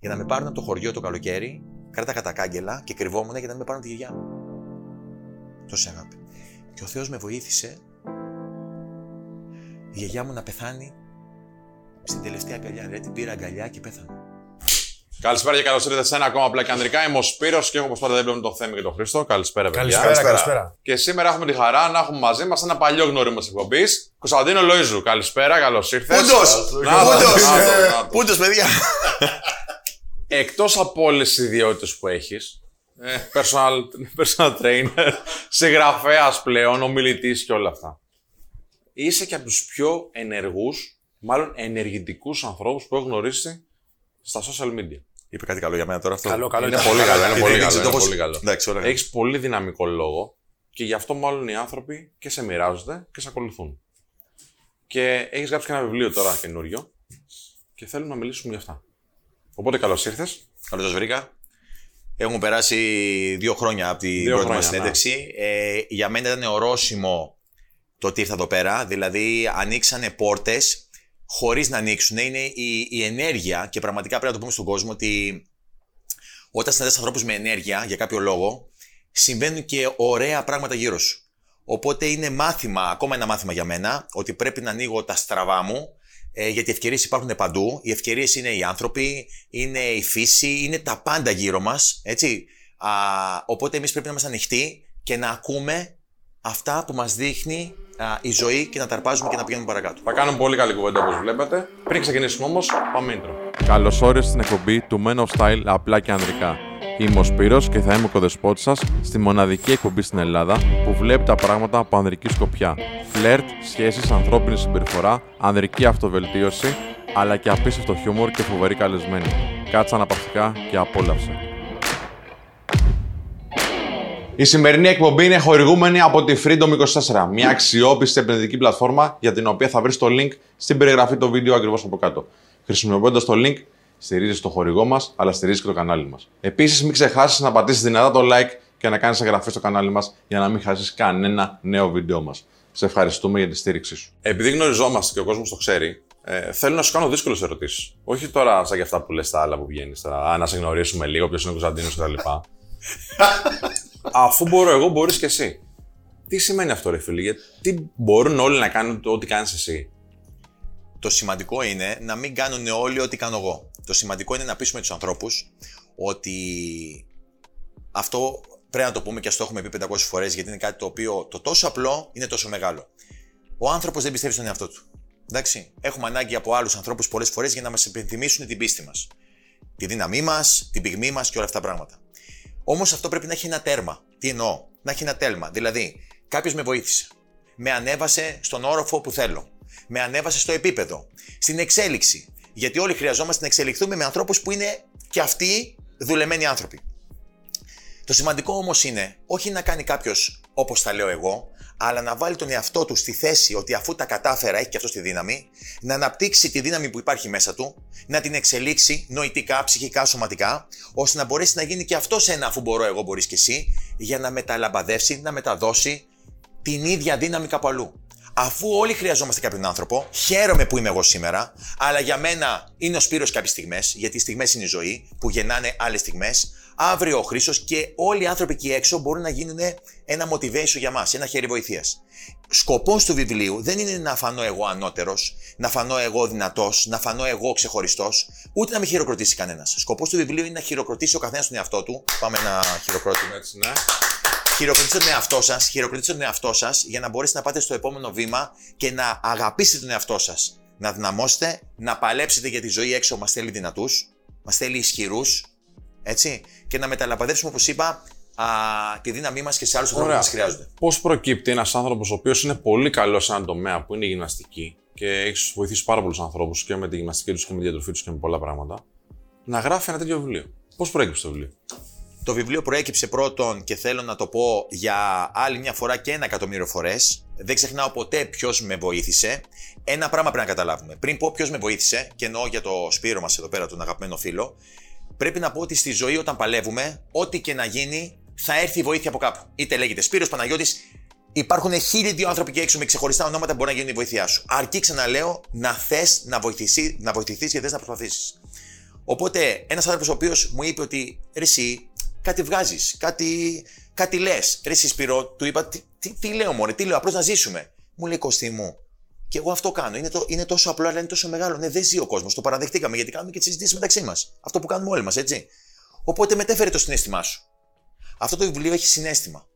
για να με πάρουν από το χωριό το καλοκαίρι, κράταγα τα κάγκελα και κρυβόμουν για να μην με πάρουν τη γιαγιά μου. Τόση αγάπη. Και ο Θεός με βοήθησε η γιαγιά μου να πεθάνει στην τελευταία αγκαλιά. Δηλαδή την πήρα αγκαλιά και πέθανε. Καλησπέρα και καλώς ήρθατε σε ένα ακόμα απλά και ανδρικά. Είμαι ο Σπύρος και έχω όπως πάντα δεν βλέπουμε τον Θέμη και τον Χρήστο. Καλησπέρα, παιδιά. Καλησπέρα, καλησπέρα. Και σήμερα έχουμε τη χαρά να έχουμε μαζί μας ένα παλιό γνωρί μα εκπομπής. Κωνσταντίνο Λοίζου. Καλησπέρα, καλώς ήρθες. Πούντος! Πούντος! Πούντος, παιδιά! Εκτός από όλες τις ιδιότητες που έχεις, personal, personal trainer, συγγραφέας πλέον, ομιλητής και όλα αυτά. Είσαι και από τους πιο ενεργούς, μάλλον ενεργητικούς ανθρώπους που έχω γνωρίσει στα social media. Είπε κάτι καλό για μένα τώρα αυτό. Καλό, καλό. Είναι ήταν. πολύ καλό, είναι Ε, πολύ δεν καλό. ξέρω Είναι πώς- πολύ καλό. Εντάξει, ωραία. Έχεις πολύ δυναμικό λόγο και γι' αυτό μάλλον οι άνθρωποι και σε μοιράζονται και σε ακολουθούν. Και έχεις γράψει και ένα βιβλίο τώρα καινούριο και θέλω να μιλήσουμε για αυτά. Οπότε καλώς ήρθες. Καλώς σας βρήκα. Έχουν περάσει δύο χρόνια από την Δύο πρώτη μας χρόνια, συνέντευξη. Ε, για μένα ήταν ορόσημο το ότι ήρθα εδώ πέρα. Δηλαδή, ανοίξανε πόρτες χωρίς να ανοίξουν. Είναι η, η ενέργεια και πραγματικά πρέπει να το πούμε στον κόσμο ότι όταν συναντάς ανθρώπους με ενέργεια για κάποιο λόγο, συμβαίνουν και ωραία πράγματα γύρω σου. Οπότε είναι μάθημα, ακόμα ένα μάθημα για μένα, ότι πρέπει να ανοίγω τα στραβά μου, ε, γιατί ευκαιρίες υπάρχουν παντού. Οι ευκαιρίες είναι οι άνθρωποι, είναι η φύση, είναι τα πάντα γύρω μας. Έτσι. Α, οπότε εμείς πρέπει να είμαστε ανοιχτοί και να ακούμε αυτά που μας δείχνει α, η ζωή και να τα αρπάζουμε και να πηγαίνουμε παρακάτω. Θα κάνουμε πολύ καλή κουβέντα όπως βλέπετε. Πριν ξεκινήσουμε όμως, πάμε intro. Καλώς όρισες στην εκπομπή του Men of Style απλά και ανδρικά. Είμαι ο Σπύρος και θα είμαι ο κοδεσπότης σας στη μοναδική εκπομπή στην Ελλάδα που βλέπει τα πράγματα από ανδρική σκοπιά. Φλερτ, σχέσεις, ανθρώπινη συμπεριφορά, ανδρική αυτοβελτίωση, αλλά και απίστευτο χιούμορ και φοβερή καλεσμένη. Κάτσε αναπαυτικά και απόλαυσε. Η σημερινή εκπομπή είναι χορηγούμενη από τη Freedom24, μια αξιόπιστη επενδυτική πλατφόρμα για την οποία θα βρεις το link στην περιγραφή του βίντεο ακριβώς από κάτω. Χρησιμοποιώντας το link, στηρίζει το χορηγό μας, αλλά στηρίζει και το κανάλι μας. Επίσης, μην ξεχάσεις να πατήσεις δυνατά το like και να κάνεις εγγραφή στο κανάλι μας για να μην χάσεις κανένα νέο βίντεο μας. Σε ευχαριστούμε για τη στήριξή σου. Επειδή γνωριζόμαστε και ο κόσμος το ξέρει, ε, θέλω να σου κάνω δύσκολες ερωτήσεις. Όχι τώρα σαν και αυτά που λες τα άλλα που βγαίνεις, α, να σε γνωρίσουμε λίγο, ποιος είναι ο Κωνσταντίνος κτλ. Αφού μπορώ εγώ, μπορείς και εσύ. Τι σημαίνει αυτό, ρε φίλε, γιατί μπορούν όλοι να κάνουν το ό,τι κάνεις εσύ; Το σημαντικό είναι να μην κάνουν όλοι ό,τι κάνω εγώ. Το σημαντικό είναι να πείσουμε τους ανθρώπους ότι αυτό πρέπει να το πούμε και ας το έχουμε πει 500 φορές, γιατί είναι κάτι το οποίο το τόσο απλό είναι τόσο μεγάλο. Ο άνθρωπος δεν πιστεύει στον εαυτό του. Εντάξει. Έχουμε ανάγκη από άλλους ανθρώπους πολλές φορές για να μας υπενθυμίσουν την πίστη μας. Τη δύναμή μας, την πυγμή μας και όλα αυτά τα πράγματα. Όμως αυτό πρέπει να έχει ένα τέρμα. Τι εννοώ, να έχει ένα τέλμα. Δηλαδή, κάποιος με βοήθησε. Με ανέβασε στον όροφο που θέλω. Με ανέβασε στο επίπεδο. Στην εξέλιξη. Γιατί όλοι χρειαζόμαστε να εξελιχθούμε με ανθρώπους που είναι και αυτοί δουλεμένοι άνθρωποι. Το σημαντικό όμως είναι όχι να κάνει κάποιος όπως τα λέω εγώ, αλλά να βάλει τον εαυτό του στη θέση ότι αφού τα κατάφερα, έχει και αυτό τη δύναμη, να αναπτύξει τη δύναμη που υπάρχει μέσα του, να την εξελίξει νοητικά, ψυχικά, σωματικά, ώστε να μπορέσει να γίνει και αυτό ένα αφού μπορώ εγώ, μπορείς και εσύ, για να μεταλαμπαδεύσει, να μεταδώσει την ίδια δύναμη κάπου αλλού. Αφού όλοι χρειαζόμαστε κάποιον άνθρωπο, χαίρομαι που είμαι εγώ σήμερα, αλλά για μένα είναι ο Σπύρος κάποιες στιγμές, γιατί οι στιγμές είναι η ζωή, που γεννάνε άλλες στιγμές. Αύριο ο Χρήστος και όλοι οι άνθρωποι εκεί έξω μπορούν να γίνουν ένα motivation για μας, ένα χέρι βοηθείας. Σκοπός του βιβλίου δεν είναι να φανώ εγώ ανώτερος, να φανώ εγώ δυνατός, να φανώ εγώ ξεχωριστός, ούτε να με χειροκροτήσει κανένας. Σκοπός του βιβλίου είναι να χειροκροτήσει ο καθένας τον εαυτό του. Πάμε ένα χειροκρότημα. Έτσι, ναι. Χειροκροτήστε τον εαυτό σας, χειροκροτήστε τον εαυτό σας για να μπορέσετε να πάτε στο επόμενο βήμα και να αγαπήσετε τον εαυτό σας. Να δυναμώσετε, να παλέψετε για τη ζωή έξω μας θέλει δυνατούς, μας θέλει ισχυρούς, έτσι, και να μεταλαπαδεύσουμε, όπως είπα, α, τη δύναμή μας και σε άλλους ανθρώπους που Ωραία. μας χρειάζονται. Πώς προκύπτει ένας άνθρωπος ο οποίος είναι πολύ καλός σε έναν τομέα που είναι η γυμναστική και έχει βοηθήσει πάρα πολλούς ανθρώπους και με τη γυμναστική τους και με τη διατροφή τους και με πολλά πράγματα, να γράφει ένα τέτοιο βιβλίο. Πώς προέκυψε το βιβλίο; Το βιβλίο προέκυψε πρώτον και θέλω να το πω για άλλη μια φορά και ένα εκατομμύριο φορές. Δεν ξεχνάω ποτέ ποιος με βοήθησε. Ένα πράγμα πρέπει να καταλάβουμε. Πριν πω ποιος με βοήθησε, και εννοώ για το Σπύρο μας εδώ πέρα, τον αγαπημένο φίλο, πρέπει να πω ότι στη ζωή όταν παλεύουμε, ό,τι και να γίνει, θα έρθει η βοήθεια από κάπου. Είτε λέγεται Σπύρος Παναγιώτης, Υπάρχουν χίλιοι δύο άνθρωποι και έξω με ξεχωριστά ονόματα που μπορεί να γίνουν η βοήθειά σου. Αρκεί, ξαναλέω, να θες να βοηθηθεί, να βοηθηθείς και θες να προσπαθήσεις. Οπότε ένας άνθρωπος ο οποίος μου είπε ότι ρε, εσύ κάτι βγάζεις, κάτι, κάτι λες. Ρε, εσύ Σπυρό, του είπα τι, τι, τι λέω, Μωρέ, τι λέω, απλώς να ζήσουμε. Μου λέει Κωστή μου, και εγώ αυτό κάνω. Είναι, το, είναι τόσο απλό, αλλά είναι τόσο μεγάλο. Ναι, δεν ζει ο κόσμος. Το παραδεχτήκαμε γιατί κάνουμε και τις συζητήσεις μεταξύ μας. Αυτό που κάνουμε όλοι μας, έτσι. Οπότε μετέφερε το συνέστημά σου. Αυτό το βιβλίο έχει συνέστημα.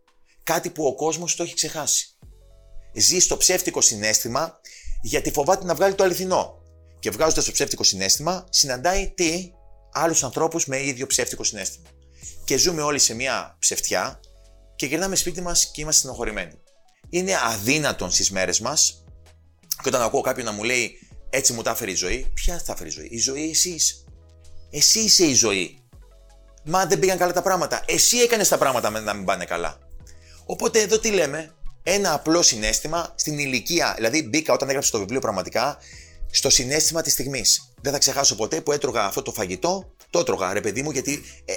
Κάτι που ο κόσμος το έχει ξεχάσει. Ζει στο ψεύτικο συνέστημα γιατί φοβάται να βγάλει το αληθινό. Και βγάζοντας το ψεύτικο συνέστημα, συναντάει τι, άλλους ανθρώπους με ίδιο ψεύτικο συνέστημα. Και ζούμε όλοι σε μια ψευτιά και γυρνάμε σπίτι μας και είμαστε στενοχωρημένοι. Είναι αδύνατον στις μέρες μας, και όταν ακούω κάποιον να μου λέει έτσι μου τα έφερε η ζωή, ποια θα έφερε η ζωή, η ζωή εσύ είσαι. Εσύ είσαι η ζωή. Μα δεν πήγαν καλά τα πράγματα. Εσύ έκανες τα πράγματα να μην πάνε καλά. Οπότε εδώ τι λέμε, ένα απλό συνέστημα στην ηλικία. Δηλαδή μπήκα όταν έγραψα το βιβλίο πραγματικά στο συνέστημα της στιγμής. Δεν θα ξεχάσω ποτέ που έτρωγα αυτό το φαγητό. Το έτρωγα, ρε παιδί μου, γιατί ε,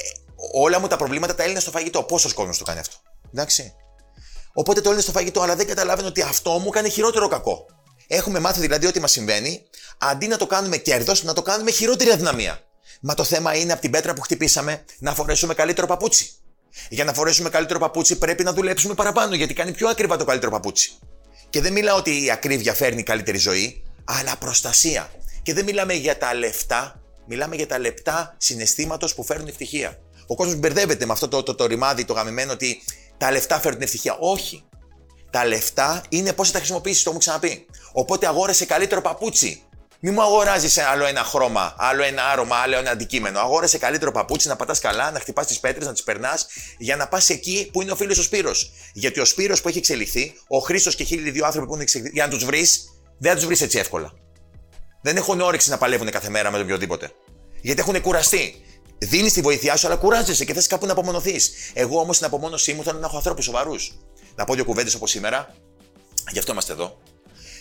όλα μου τα προβλήματα τα έλυνα στο φαγητό. Πόσος κόσμος το κάνει αυτό; Εντάξει. Οπότε το έλυνα στο φαγητό, αλλά δεν καταλάβαινε ότι αυτό μου κάνει χειρότερο κακό. Έχουμε μάθει δηλαδή ότι μας συμβαίνει, αντί να το κάνουμε κέρδος, να το κάνουμε χειρότερη αδυναμία. Μα το θέμα είναι από την πέτρα που χτυπήσαμε να φορέσουμε καλύτερο παπούτσι. Για να φορέσουμε καλύτερο παπούτσι πρέπει να δουλέψουμε παραπάνω γιατί κάνει πιο ακριβά το καλύτερο παπούτσι. Και δεν μιλάω ότι η ακρίβεια φέρνει καλύτερη ζωή, αλλά προστασία. Και δεν μιλάμε για τα λεφτά, μιλάμε για τα λεπτά συναισθήματος που φέρνουν ευτυχία. Ο κόσμος μπερδεύεται με αυτό το, το, το, ρημάδι, το γαμημένο ότι τα λεφτά φέρνουν ευτυχία. Όχι. Τα λεφτά είναι πώς θα τα χρησιμοποιήσεις, το έχω ξαναπεί. Οπότε αγόρασε καλύτερο παπούτσι. Μη μου αγοράζεις άλλο ένα χρώμα, άλλο ένα άρωμα, άλλο ένα αντικείμενο. Αγόρασε καλύτερο παπούτσι, να πατάς καλά, να χτυπάς τις πέτρες, να τις περνάς, για να πας εκεί που είναι ο φίλος ο Σπύρος. Γιατί ο Σπύρος που έχει εξελιχθεί, ο Χρήστος και χίλιοι δύο άνθρωποι που έχουν εξελιχθεί, για να τους βρεις, δεν θα τους βρεις έτσι εύκολα. Δεν έχουν όρεξη να παλεύουν κάθε μέρα με τον οποιοδήποτε. Γιατί έχουν κουραστεί. Δίνεις τη βοήθειά σου, αλλά κουράζεσαι και θες κάπου να απομονωθείς. Εγώ όμως στην απομόνωσή μου θέλω να έχω ανθρώπους σοβαρούς. Να πω δύο κουβέντες όπως σήμερα, γι' αυτό είμαστε εδώ.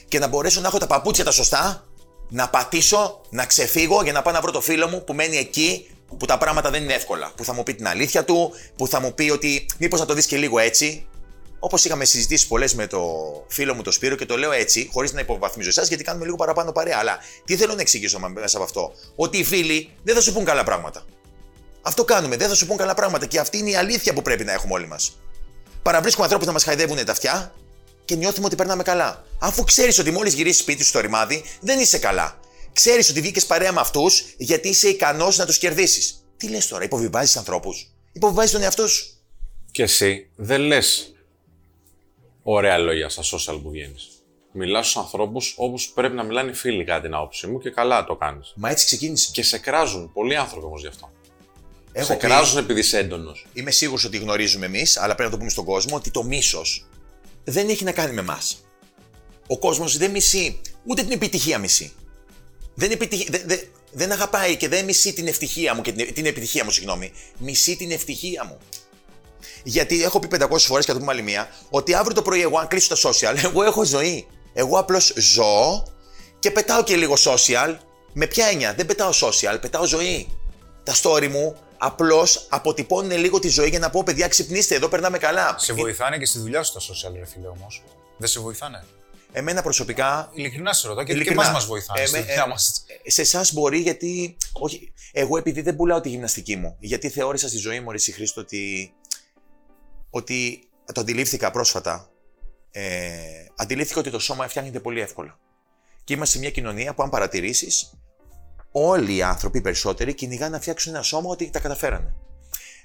Και να μπορέσω να έχω τα παπούτσια τα σωστά, να πατήσω, να ξεφύγω για να πάω να βρω το φίλο μου που μένει εκεί που τα πράγματα δεν είναι εύκολα. Που θα μου πει την αλήθεια του, που θα μου πει ότι μήπως θα το δεις και λίγο έτσι. Όπως είχαμε συζητήσει πολλές με το φίλο μου το Σπύρο και το λέω έτσι, χωρίς να υποβαθμίζω εσάς, γιατί κάνουμε λίγο παραπάνω παρέα. Αλλά τι θέλω να εξηγήσω μέσα από αυτό, Ότι οι φίλοι δεν θα σου πούν καλά πράγματα. Αυτό κάνουμε, δεν θα σου πούν καλά πράγματα και αυτή είναι η αλήθεια που πρέπει να έχουμε όλοι μας. Παραβρίσκουμε ανθρώπους να μας χαϊδεύουν τα αυτιά και νιώθουμε ότι περνάμε καλά. Αφού ξέρεις ότι μόλις γυρίσεις σπίτι σου στο ρημάδι, δεν είσαι καλά. Ξέρεις ότι βγήκες παρέα με αυτούς γιατί είσαι ικανός να τους κερδίσεις. Τι λες τώρα, υποβιβάζεις ανθρώπους. Υποβιβάζεις τον εαυτό σου. Και εσύ δεν λες ωραία λόγια στα social που βγαίνεις. Μιλάς στους ανθρώπους όπως πρέπει να μιλάνε οι φίλοι, κατά την άποψή μου, και καλά το κάνεις. Μα έτσι ξεκίνησε. Και σε κράζουν πολλοί άνθρωποι όμως γι' αυτό. Έχω σε πει... κράζουν επειδή είσαι έντονος. Είμαι σίγουρος ότι γνωρίζουμε εμείς, αλλά πρέπει να το πούμε στον κόσμο ότι το μίσος δεν έχει να κάνει με εμάς. Ο κόσμος δεν μισεί ούτε την επιτυχία μισεί. Δεν, επιτυχ... δεν, δεν, δεν αγαπάει και δεν μισεί την ευτυχία μου και την, την επιτυχία μου, συγγνώμη. Μισεί την ευτυχία μου. Γιατί έχω πει 500 φορές και θα το πούμε άλλη μία, ότι αύριο το πρωί εγώ, αν κλείσω τα social, εγώ έχω ζωή. Εγώ απλώς ζω και πετάω και λίγο social. Με ποια έννοια, δεν πετάω social, πετάω ζωή. Τα story μου απλώς αποτυπώνουν λίγο τη ζωή για να πω: Παιδιά, ξυπνήστε, εδώ περνάμε καλά. Σε βοηθάνε και στη δουλειά σου τα social, ρε φίλε όμως. Δεν σε βοηθάνε. Εμένα προσωπικά. Ειλικρινά σε ρωτάω, γιατί ειλικρινά, και εμάς μας βοηθάνε. Ε, στη δουλειά ε, μας. σε εσάς μπορεί γιατί. Όχι, εγώ επειδή δεν πουλάω τη γυμναστική μου. Γιατί θεώρησα στη ζωή μου, Ρε Χρήστο, ότι. ότι το αντιλήφθηκα πρόσφατα. Ε, αντιλήφθηκα ότι το σώμα φτιάχνεται πολύ εύκολα. Και είμαστε σε μια κοινωνία που, αν παρατηρήσεις, όλοι οι άνθρωποι, οι περισσότεροι, κυνηγάνε να φτιάξουν ένα σώμα ότι τα καταφέρανε.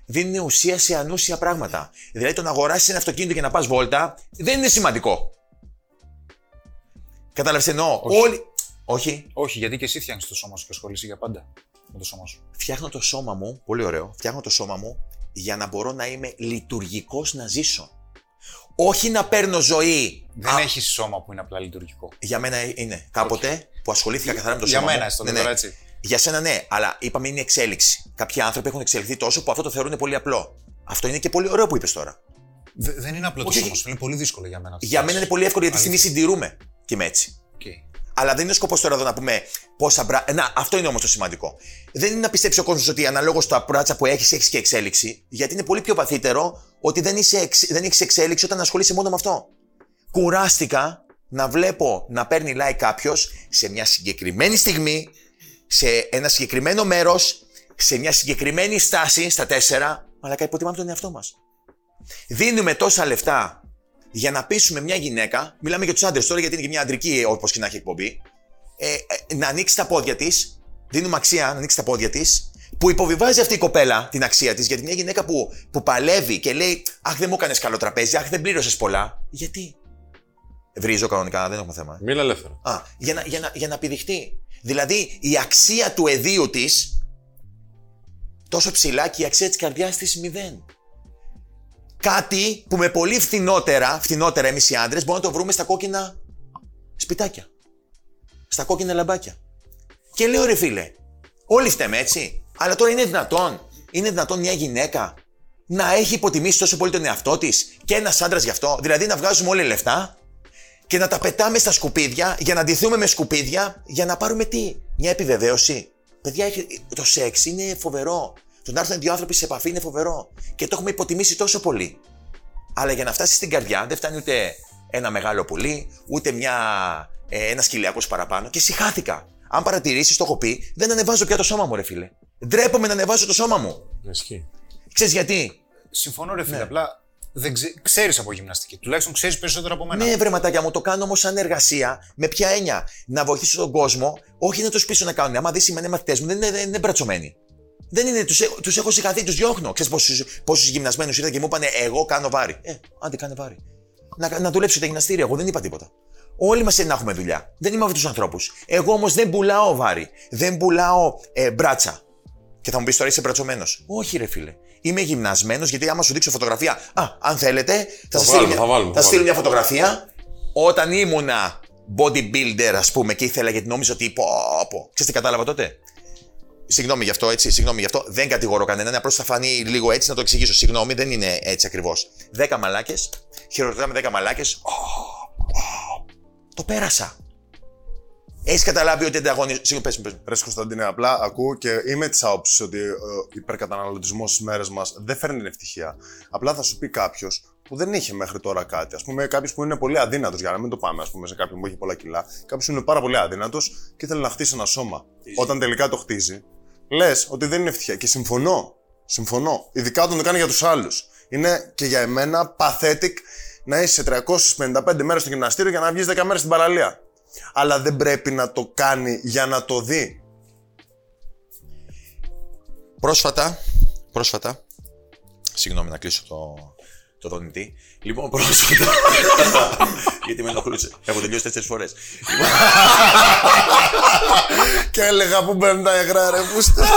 Δίνουν ουσία σε ανούσια πράγματα. Δηλαδή, το να αγοράσεις ένα αυτοκίνητο και να πας βόλτα δεν είναι σημαντικό. Κατάλαβες εννοώ. Όχι. Όλοι. Όχι. Όχι, γιατί και εσύ φτιάχνεις το σώμα σου και ασχολείσαι για πάντα με το σώμα σου. Φτιάχνω το σώμα μου, πολύ ωραίο. Φτιάχνω το σώμα μου για να μπορώ να είμαι λειτουργικός να ζήσω. Όχι να παίρνω ζωή. Δεν Α... έχεις σώμα που είναι απλά λειτουργικό. Για μένα είναι. Κάποτε που ασχολήθηκα καθαρά με το σώμα. Για μένα, στο ναι, ναι. έτσι. Για σένα ναι, αλλά είπαμε είναι εξέλιξη. Κάποιοι άνθρωποι έχουν εξελιχθεί τόσο που αυτό το θεωρούν πολύ απλό. Αυτό είναι και πολύ ωραίο που είπες τώρα. Δε, δεν είναι απλό το σώμα σου, είναι πολύ δύσκολο για μένα. Για μένα είναι πολύ εύκολο γιατί στιγμή συντηρούμε και είμαι έτσι. Okay. Αλλά δεν είναι ο σκοπός τώρα εδώ να πούμε πόσα μπρά. Να, αυτό είναι όμως το σημαντικό. Δεν είναι να πιστέψει ο κόσμος ότι αναλόγως στα πράτσα που έχεις, έχεις και εξέλιξη. Γιατί είναι πολύ πιο βαθύτερο ότι δεν, είσαι, δεν έχεις εξέλιξη όταν ασχολείσαι μόνο με αυτό. Κουράστηκα να βλέπω να παίρνει like κάποιος σε μια συγκεκριμένη στιγμή, σε ένα συγκεκριμένο μέρος, σε μια συγκεκριμένη στάση, στα τέσσερα, αλλά υποτιμάμε τον εαυτό μας. Δίνουμε τόσα λεφτά για να πείσουμε μια γυναίκα, μιλάμε για τους άντρες τώρα γιατί είναι και μια αντρική όπως και να έχει εκπομπή, ε, ε, να ανοίξει τα πόδια της, δίνουμε αξία να ανοίξει τα πόδια της, που υποβιβάζει αυτή η κοπέλα την αξία της, γιατί μια γυναίκα που, που παλεύει και λέει Αχ, δεν μου έκανες καλό τραπέζι, Αχ, δεν πλήρωσες πολλά. Γιατί; Βρίζω κανονικά, δεν έχουμε θέμα. Μίλα ελεύθερα. Α, για να, για, να, για να πηδηχτεί. Δηλαδή η αξία του εδίου της τόσο ψηλά και η αξία της καρδιάς της μηδέν. Κάτι που με πολύ φθηνότερα, φθηνότερα εμείς οι άντρες, μπορούμε να το βρούμε στα κόκκινα σπιτάκια. Στα κόκκινα λαμπάκια. Και λέω ρε φίλε, όλοι φταίμε έτσι. Αλλά τώρα είναι δυνατόν, είναι δυνατόν μια γυναίκα να έχει υποτιμήσει τόσο πολύ τον εαυτό της και ένας άντρας γι' αυτό; Δηλαδή να βγάζουμε όλοι λεφτά και να τα πετάμε στα σκουπίδια για να ντυθούμε με σκουπίδια για να πάρουμε τι, μια επιβεβαίωση. Παιδιά, το σεξ είναι φοβερό. Το να έρθουν δύο άνθρωποι σε επαφή είναι φοβερό. Και το έχουμε υποτιμήσει τόσο πολύ. Αλλά για να φτάσει στην καρδιά δεν φτάνει ούτε ένα μεγάλο πουλί, ούτε μια, ε, ένα σκυλιακός παραπάνω. Και συχάθηκα. Αν παρατηρήσεις, το έχω πει, δεν ανεβάζω πια το σώμα μου, ρε φίλε. Ντρέπομαι να ανεβάζω το σώμα μου. Ισχύει. Ξέρεις γιατί; Συμφωνώ, ρε φίλε. Απλά δεν ξε... ξέρεις από γυμναστική. Τουλάχιστον ξέρεις περισσότερο από μένα. Ναι, βρεματάκια μου, το κάνω όμως σαν εργασία. Με ποια έννοια; Να βοηθήσω τον κόσμο, όχι να τους πείσω να κάνουν. Άμα δεις σημαίνει μαθητές μου, δεν είναι, δεν είναι μπρατσωμένοι. Δεν είναι, τους τους έχω συγχαθεί, τους διώχνω. Ξέρεις πόσους γυμνασμένους ήρθαν και μου είπαν Εγώ κάνω βάρη. Ε, άντε κάνε βάρη. Να, να δουλέψω τα γυμναστήρια, εγώ δεν είπα τίποτα. Όλοι μας να έχουμε δουλειά. Δεν είμαι αυτούς τους ανθρώπους. Εγώ όμως δεν πουλάω βάρη. Δεν πουλάω ε, μπράτσα. Και θα μου πεις τώρα είσαι μπρατσωμένος. Όχι, ρε φίλε. Είμαι γυμνασμένος γιατί άμα σου δείξω φωτογραφία. Α, αν θέλετε, θα, Θα σας βάλουμε, στείλω, θα μια- βάλουμε, θα θα στείλω μια βάλουμε. φωτογραφία όταν ήμουνα bodybuilder, ας πούμε, και ήθελα γιατί νόμιζα ότι. Πω, πω. Ξέρετε τι κατάλαβα τότε; Συγγνώμη γι' αυτό, έτσι, συγγνώμη γι' αυτό. Δεν κατηγορώ κανέναν, απλώς θα φανεί λίγο έτσι να το εξηγήσω. Συγγνώμη, δεν είναι έτσι ακριβώς. 10 μαλάκες, χειροκροτάμε 10 μαλάκες. Το πέρασα. Έχεις καταλάβει ότι ανταγωνίζω. Συγγνώμη, πες μου, πες μου. Ρε Κωνσταντίνε, απλά ακούω και είμαι της άποψης ότι ο υπερκαταναλωτισμός στις μέρες μας δεν φέρνει την ευτυχία. Απλά θα σου πει κάποιος που δεν είχε μέχρι τώρα κάτι. Α πούμε, κάποιος που είναι πολύ αδύνατος, για να μην το πάμε ας πούμε, σε κάποιον που έχει πολλά κιλά. Κάποιος που είναι πάρα πολύ αδύνατος και θέλει να χτίσει ένα σώμα. Όταν τελικά το χτίζει, λες ότι δεν είναι ευτυχία. Και συμφωνώ. Συμφωνώ. Ειδικά όταν το κάνει για τους άλλους. Είναι και για εμένα pathetic να είσαι 355 μέρες στο γυμναστήριο για να βγεις 10 μέρες στην παραλία. Αλλά δεν πρέπει να το κάνει για να το δει. Πρόσφατα, πρόσφατα, συγγνώμη να κλείσω το, το δονητή. Λοιπόν, πρόσφατα, γιατί με ενοχλούσε. Έχω τελειώσει τέσσερις φορές. Και έλεγα που μπαίνουν τα υγρά, ρε πούστα.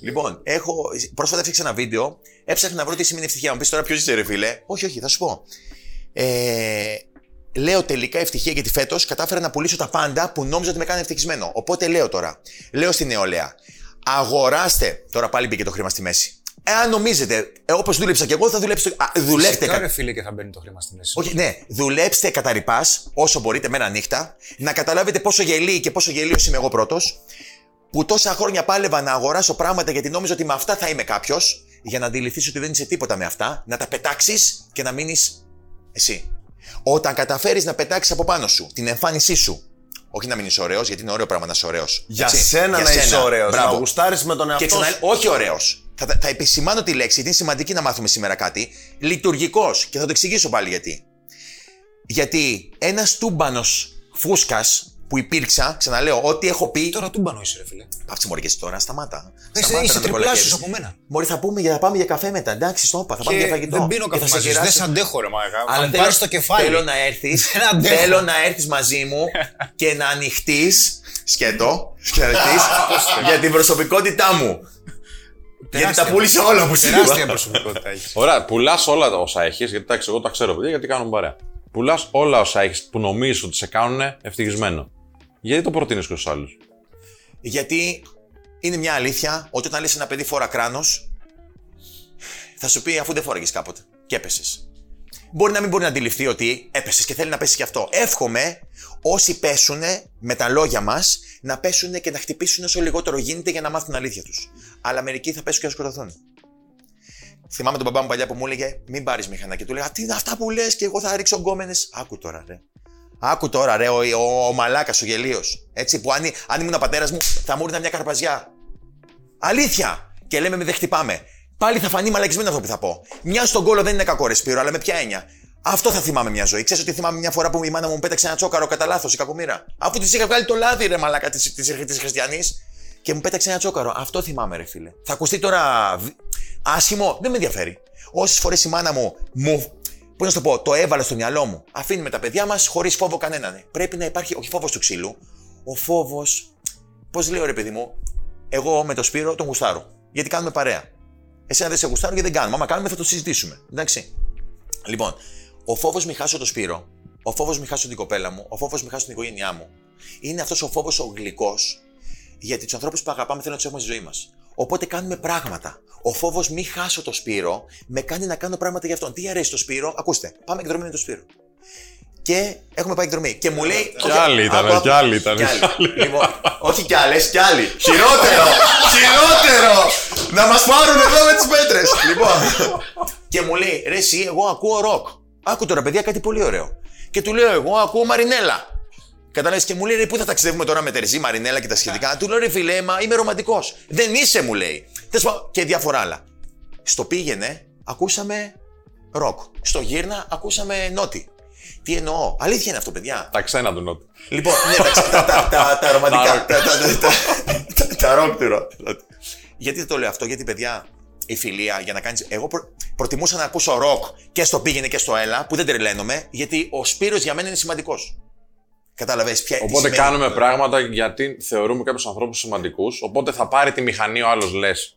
Λοιπόν, έχω, πρόσφατα έφτιαξα ένα βίντεο, έψαχνα να βρω τι σημαίνει ευτυχία. Μου πεις τώρα ποιος είσαι, ρε φίλε. Όχι, όχι, θα σου πω. Ε, λέω τελικά ευτυχία γιατί φέτος κατάφερα να πουλήσω τα πάντα που νόμιζα ότι με κάνει ευτυχισμένο. Οπότε λέω τώρα, λέω στην νεολαία, αγοράστε. Τώρα πάλι μπήκε το χρήμα στη μέση. Εάν νομίζετε, ε, όπως δούλεψα και εγώ, θα δουλέψετε. Α, δουλεύτε Φυσικά, κα- ρε φίλε, και θα μπαίνει το χρήμα στη μέση. όχι, ναι, δουλέψτε κατά ρηπά όσο μπορείτε μέρα νύχτα, να καταλάβετε πόσο γελί και πόσο γελίος είμαι εγώ πρώτος, που τόσα χρόνια πάλευα να αγοράσω πράγματα γιατί νόμιζα ότι με αυτά θα είμαι κάποιος, για να αντιληφθείς ότι δεν είσαι τίποτα με αυτά, να τα πετάξεις και να μείνεις εσύ. Όταν καταφέρεις να πετάξεις από πάνω σου την εμφάνισή σου, όχι να μείνεις ωραίος, γιατί είναι ωραίο πράγμα να είσαι ωραίος. Για σένα να είσαι ωραίος. Να γουστάρεις με τον Και εαυτό ξανά, σου. όχι ωραίος. Θα, θα επισημάνω τη λέξη, γιατί είναι σημαντική να μάθουμε σήμερα κάτι. Λειτουργικός. Και θα το εξηγήσω πάλι γιατί. Γιατί ένας τούμπανος φούσκας που υπήρξα, ξαναλέω, ό,τι έχω πει. Τώρα τούμπανο είσαι, ρε φίλε. Πάψε μωρή και εσύ τώρα, σταμάτα. Είσαι, Σταμάτα είσαι να με τριπλάσιος κολακεύεις. από μένα. Μωρή, θα, πούμε, για- θα πάμε για καφέ μετά. Εντάξει, στο είπα, θα πάμε για Και φαγητό. δεν πίνω Και θα καφέ σε μαζί σου. Δεν κεράσω. σε αντέχω, ρε μάγα. Αλλά Αν θέλω, πάρεις το κεφάλι. θέλω να έρθει. Δεν αντέχω. θέλω να έρθεις μαζί μου και να ανοιχτείς. Σκέτο. Σκέτο. για την προσωπικότητά μου. Γιατί Τεράστια. τα πούλησα όλα που σου Τεράστια είπα. προσωπικότητα έχεις. Ωραία, πουλάς όλα όσα έχεις, γιατί εντάξει, εγώ τα ξέρω παιδιά, γιατί κάνουν παρέα. Πουλάς όλα όσα έχεις που νομίζεις ότι σε κάνουν ευτυχισμένο. Γιατί το προτείνεις και στους άλλους; Γιατί είναι μια αλήθεια ότι όταν λες ένα παιδί φόρα κράνος, θα σου πει αφού δεν φόραγες κάποτε και έπεσες. Μπορεί να μην μπορεί να αντιληφθεί ότι έπεσες και θέλει να πέσει και αυτό. Εύχομαι όσοι πέσουν με τα λόγια μας να πέσουν και να χτυπήσουν όσο λιγότερο γίνεται για να μάθουν την αλήθεια τους. Αλλά μερικοί θα πέσουν και να σκοτωθούν. Θυμάμαι τον μπαμπά μου παλιά που μου έλεγε: Μην πάρεις μηχανάκι. Του λέγα: Τι είναι αυτά που λες, και εγώ θα ρίξω γκόμενες. Άκου τώρα, ρε. Άκου τώρα, ρε, ο, ο, ο μαλάκας, ο γελίος. Έτσι, που αν, αν ήμουν πατέρας μου, θα μου έρθει μια καρπαζιά. Αλήθεια! Και λέμε με δεν χτυπάμε. Πάλι θα φανεί μαλακισμένο αυτό που θα πω. Μια στον κόλλο δεν είναι κακό ρε Σπύρο, αλλά με ποια έννοια; Αυτό θα θυμάμαι μια ζωή. Ξέρεις ότι θυμάμαι μια φορά που η μάνα μου μου πέταξε ένα τσόκαρο κατά λάθος η κακομήρα. Αφού της είχα βγάλει το λάδι ρε μαλάκα της χριστιανής και μου πέταξε ένα τσόκαρο. Αυτό θυμάμαι ρε φίλε. Θα ακουστεί τώρα β- άσχημο, δεν με ενδιαφέρει. Όσες φορές η μάνα μου μου. Πώς να σου το πω, το έβαλε στο μυαλό μου. Αφήνουμε τα παιδιά μας χωρίς φόβο κανέναν. Πρέπει να υπάρχει, όχι φόβος του ξύλου, ο φόβος. Πώς λέω ρε παιδί μου, εγώ με το Σπύρο τον γουστάρω. Γιατί κάνουμε παρέα. Εσένα δεν σε γουστάρω γιατί δεν κάνουμε. Άμα κάνουμε θα το συζητήσουμε. Εντάξει. Λοιπόν, ο φόβος μη χάσω το Σπύρο, ο φόβος μη χάσω την κοπέλα μου, ο φόβος μη χάσω την οικογένειά μου, είναι αυτός ο φόβος ο γλυκός γιατί τους ανθρώπους που αγαπάμε θέλουμε να τους έχουμε στη ζωή μας. Οπότε κάνουμε πράγματα. Ο φόβος μη χάσω το Σπύρο με κάνει να κάνω πράγματα για αυτόν. Τι αρέσει το Σπύρο, ακούστε, πάμε εκδρομή με το Σπύρο. Και έχουμε πάει εκδρομή. Και μου λέει. Κι άλλοι ήτανε, κι άλλοι ήτανε, Κι κι άλλοι. Λοιπόν, όχι κι άλλες, κι άλλοι. Χειρότερο! χειρότερο! Να μας πάρουν εδώ με τις πέτρες. λοιπόν. και μου λέει, ρε, εσύ, εγώ ακούω ροκ. Άκου τώρα, παιδιά, κάτι πολύ ωραίο. Και του λέω, εγώ ακούω Μαρινέλα. Κατάλαβες και μου λέει, ρε, πού θα ταξιδεύουμε τώρα με Τερζή, Μαρινέλα και τα σχετικά; του λέω, ρε, φίλε, μα είμαι ρομαντικός. Δεν είσαι, μου λέει. Τέλος πάντων, και διάφορα άλλα. Στο πήγαινε, ακούσαμε ροκ. Στο γύρνα, ακούσαμε Νότη. Τι εννοώ. Αλήθεια είναι αυτό, παιδιά. Τα ξένα του Νότη. Λοιπόν, ναι, τα, τα, τα, τα, τα ρομαντικά. τα, τα, τα, τα, τα, τα ροκ του ροκ. Γιατί το λέω αυτό, γιατί παιδιά, η φιλία για να κάνει. Εγώ προ, προτιμούσα να ακούσω ροκ και στο πήγαινε και στο έλα, που δεν τρελαίνομαι, γιατί ο Σπύρος για μένα είναι σημαντικός. Κατάλαβε ποια τι Οπότε σημαίνει. κάνουμε πράγματα γιατί θεωρούμε κάποιους ανθρώπους σημαντικούς. Οπότε θα πάρει τη μηχανή ο άλλος, λες,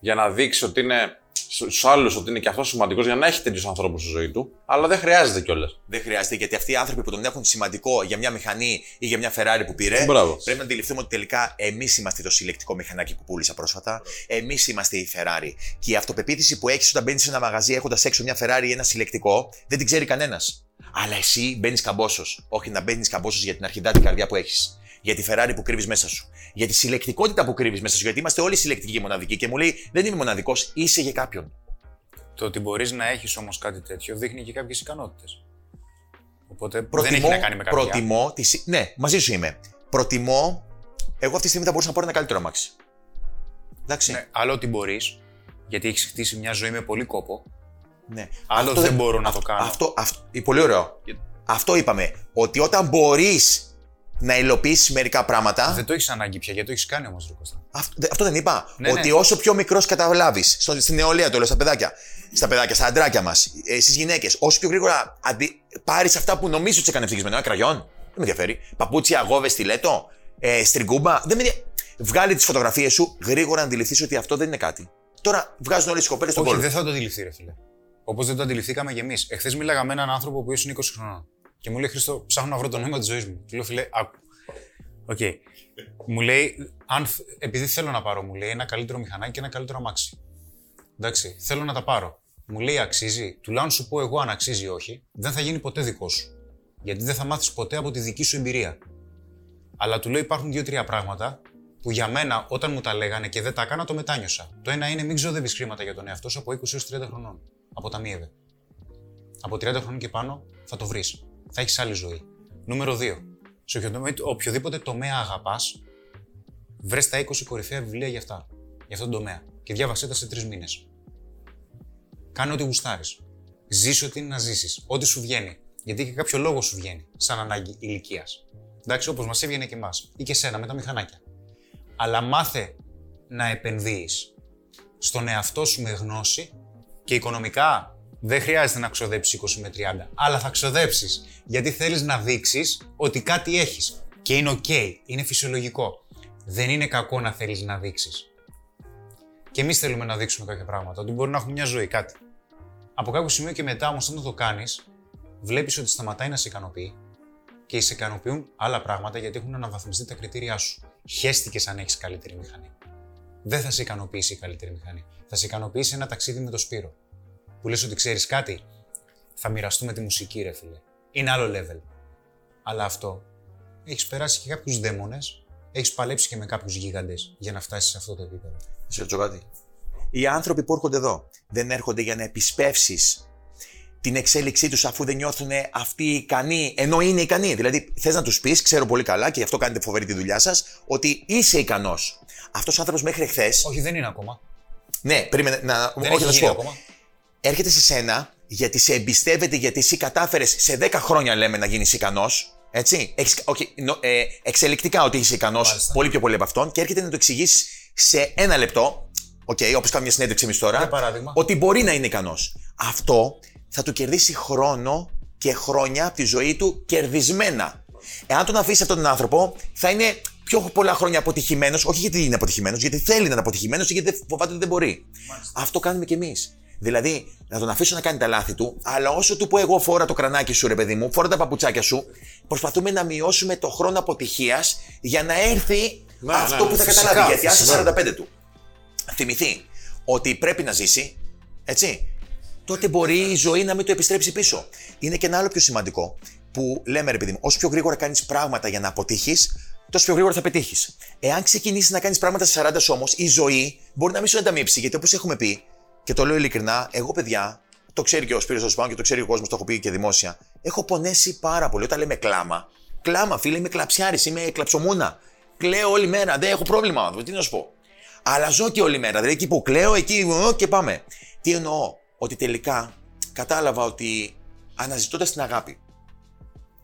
για να δείξει ότι είναι στους άλλους ότι είναι και αυτός σημαντικός για να έχει τέτοιους ανθρώπους στη ζωή του. Αλλά δεν χρειάζεται κιόλας. Δεν χρειάζεται, γιατί αυτοί οι άνθρωποι που τον έχουν σημαντικό για μια μηχανή ή για μια Ferrari που πήρε, Μπράβο. πρέπει να αντιληφθούμε ότι τελικά εμείς είμαστε το συλλεκτικό μηχανάκι που πούλησα πρόσφατα. Εμείς είμαστε η Ferrari. Και η αυτοπεποίθηση που έχεις όταν μπαίνεις σε ένα μαγαζί έχοντας έξω μια Ferrari ή ένα συλλεκτικό, δεν την ξέρει κανένας. Αλλά εσύ μπαίνεις καμπόσος. Όχι να μπαίνεις καμπόσος για την αρχιδάτη καρδιά που έχεις. Για τη Ferrari που κρύβεις μέσα σου. Για τη συλλεκτικότητα που κρύβεις μέσα σου. Γιατί είμαστε όλοι συλλεκτικοί και μοναδικοί. Και μου λέει, Δεν είμαι μοναδικός, είσαι για κάποιον. Το ότι μπορείς να έχεις όμως κάτι τέτοιο δείχνει και κάποιες ικανότητες. Οπότε δεν Προτιμώ, έχει να κάνει με κάποια. προτιμώ τη συ- Ναι, μαζί σου είμαι. Προτιμώ. Εγώ αυτή τη στιγμή θα μπορούσα να πάρω ένα καλύτερο αμάξι. Εντάξει. Ναι, άλλο ότι μπορείς, γιατί έχεις χτίσει μια ζωή με πολύ κόπο. Ναι. Άλλος δεν μπορώ να το κάνω. Αυτό, αυτό, ε, πολύ ωραίο. Αυτό είπαμε. Ότι όταν μπορείς να υλοποιήσεις μερικά πράγματα. Δεν το έχεις ανάγκη πια, γιατί το έχεις κάνει όμως, Ρίκοστα. Αυτό, δε- αυτό δεν είπα. Ναι, ότι ναι. όσο πιο μικρός καταλάβεις, στην νεολαία το λέω στα παιδάκια, στα παιδάκια, στα αντράκια μας, στις γυναίκες, όσο πιο γρήγορα αντι... πάρεις αυτά που νομίζω ότι σε έκανε ευτυχισμένο. Ένα κραγιόν, δεν με ενδιαφέρει. Παπούτσια, γόβες, στιλέτο, ε, στριγκούμπα. Δεν με ενδιαφέρει. Βγάλε τις φωτογραφίες σου, γρήγορα να αντιληφθείς ότι αυτό δεν είναι κάτι. Τώρα βγάζουν όλες τις κοπέλες στον Όχι, κόλπο. δεν θα το αντιληφθεί, ρε φίλε. Όπως δεν το αντιληφθήκαμε κι εμείς. Εχθές μίλαγα με έναν άνθρωπο που είναι 20 χρονών. Και μου λέει Χρήστο, ψάχνω να βρω το νόημα της ζωής μου. Του λέω, φίλε, άκου. Οκ. Μου λέει, αν, θ- επειδή θέλω να πάρω, μου λέει ένα καλύτερο μηχανάκι και ένα καλύτερο αμάξι. Εντάξει, θέλω να τα πάρω. Μου λέει, αξίζει. Του λέω, αν σου πω εγώ αν αξίζει ή όχι, δεν θα γίνει ποτέ δικό σου. Γιατί δεν θα μάθεις ποτέ από τη δική σου εμπειρία. Αλλά του λέω, υπάρχουν δύο-τρία πράγματα που για μένα όταν μου τα λέγανε και δεν τα έκανα, το μετάνιωσα. Το ένα είναι μην ξοδεύεις χρήματα για τον εαυτό σου από 20 έως 30 χρονών. Αποταμίευε. Από 30 χρονών και πάνω θα το βρεις. Θα έχεις άλλη ζωή. Νούμερο 2. Σε οποιοδήποτε, οποιοδήποτε τομέα αγαπάς, βρες τα 20 κορυφαία βιβλία για αυτά. Για αυτόν τον τομέα. Και διάβασέ τα σε τρεις μήνες. Κάνε ό,τι γουστάρεις. Ζήσε ό,τι είναι να ζήσεις. Ό,τι σου βγαίνει. Γιατί για κάποιο λόγο σου βγαίνει, σαν ανάγκη ηλικίας. Εντάξει, όπως μας έβγαινε και εμάς. Ή και σένα με τα μηχανάκια. Αλλά μάθε να επενδύεις στον εαυτό σου με γνώση και οικονομικά δεν χρειάζεται να ξοδέψεις 20 με 30, αλλά θα ξοδέψεις γιατί θέλεις να δείξεις ότι κάτι έχεις. Και είναι οκ, είναι φυσιολογικό. Δεν είναι κακό να θέλεις να δείξεις. Και εμείς θέλουμε να δείξουμε κάποια πράγματα, ότι μπορεί να έχουμε μια ζωή, κάτι. Από κάποιο σημείο και μετά όμως όταν το κάνεις, βλέπεις ότι σταματάει να σε ικανοποιεί και σε ικανοποιούν άλλα πράγματα γιατί έχουν αναβαθμιστεί τα κριτήριά σου. Χαίστηκες αν έχεις καλύτερη μηχανή. Δεν θα σε ικανοποιήσει η καλύτερη μηχανή. Θα σε ικανοποιήσει ένα ταξίδι με το Σπύρο. Που λες ότι ξέρεις κάτι, θα μοιραστούμε τη μουσική, ρε φίλε. Είναι άλλο level. Αλλά αυτό έχεις περάσει και κάποιους δαίμονες, έχεις παλέψει και με κάποιους γίγαντες για να φτάσεις σε αυτό το επίπεδο. Σε ρωτήσω κάτι. Οι άνθρωποι που έρχονται εδώ δεν έρχονται για να επισπεύσεις την εξέλιξή τους αφού δεν νιώθουν αυτοί ικανοί, ενώ είναι ικανοί. Δηλαδή, θες να τους πεις, ξέρω πολύ καλά και γι' αυτό κάνετε φοβερή τη δουλειά σας, ότι είσαι ικανός. Αυτός ο άνθρωπος μέχρι χθες. Όχι, δεν είναι ακόμα. Ναι, περίμενε να. Δεν όχι, έχει να σου γίνει πω. ακόμα. Έρχεται σε σένα γιατί σε εμπιστεύεται, γιατί εσύ κατάφερες σε 10 χρόνια, λέμε, να γίνεις ικανός. Έτσι; Έχεις, όχι, νο- ε, εξελικτικά ότι είσαι ικανός, Μάλιστα. πολύ πιο πολύ από αυτόν, και έρχεται να το εξηγήσει σε ένα λεπτό. Ok, okay, όπως κάνουμε μια συνέντευξη εμείς τώρα. Για παράδειγμα. Ότι μπορεί να είναι ικανός. Αυτό θα του κερδίσει χρόνο και χρόνια από τη ζωή του κερδισμένα. Εάν τον αφήσεις αυτόν τον άνθρωπο, θα είναι πιο πολλά χρόνια αποτυχημένος, όχι γιατί είναι αποτυχημένος, γιατί θέλει να είναι αποτυχημένος ή γιατί φοβάται ότι δεν μπορεί. Αυτό κάνουμε κι εμείς. Δηλαδή, να τον αφήσω να κάνει τα λάθη του, αλλά όσο του πω εγώ φόρα το κρανάκι σου, ρε παιδί μου, φόρα τα παπουτσάκια σου, προσπαθούμε να μειώσουμε το χρόνο αποτυχίας για να έρθει Ναι, αυτό ναι, που θα φυσικά, καταλάβει. Γιατί αν φυσικά. στα 45 του θυμηθεί ότι πρέπει να ζήσει, έτσι, τότε μπορεί η ζωή να μην το επιστρέψει πίσω. Είναι και ένα άλλο πιο σημαντικό που λέμε, ρε παιδί μου, όσο πιο γρήγορα κάνεις πράγματα για να αποτύχεις, τόσο πιο γρήγορα θα πετύχεις. Εάν ξεκινήσεις να κάνεις πράγματα σε 40 όμω, η ζωή μπορεί να μην σου ανταμείψει. Γιατί όπως έχουμε πει, και το λέω ειλικρινά, εγώ παιδιά, το ξέρει και ο Σπύρος Οσπάνου και το ξέρει ο κόσμος, το έχω πει και δημόσια, έχω πονέσει πάρα πολύ. Όταν λέμε κλάμα, κλάμα, φίλε, είμαι κλαψιάρης, είμαι κλαψομούνα. Κλαίω όλη μέρα, δεν έχω πρόβλημα, άνθρωπο, τι να σου πω. Αλλά ζω και όλη μέρα. Δηλαδή εκεί που κλαίω, εκεί ε, και πάμε. Τι εννοώ, ότι τελικά κατάλαβα ότι αναζητώντας την αγάπη,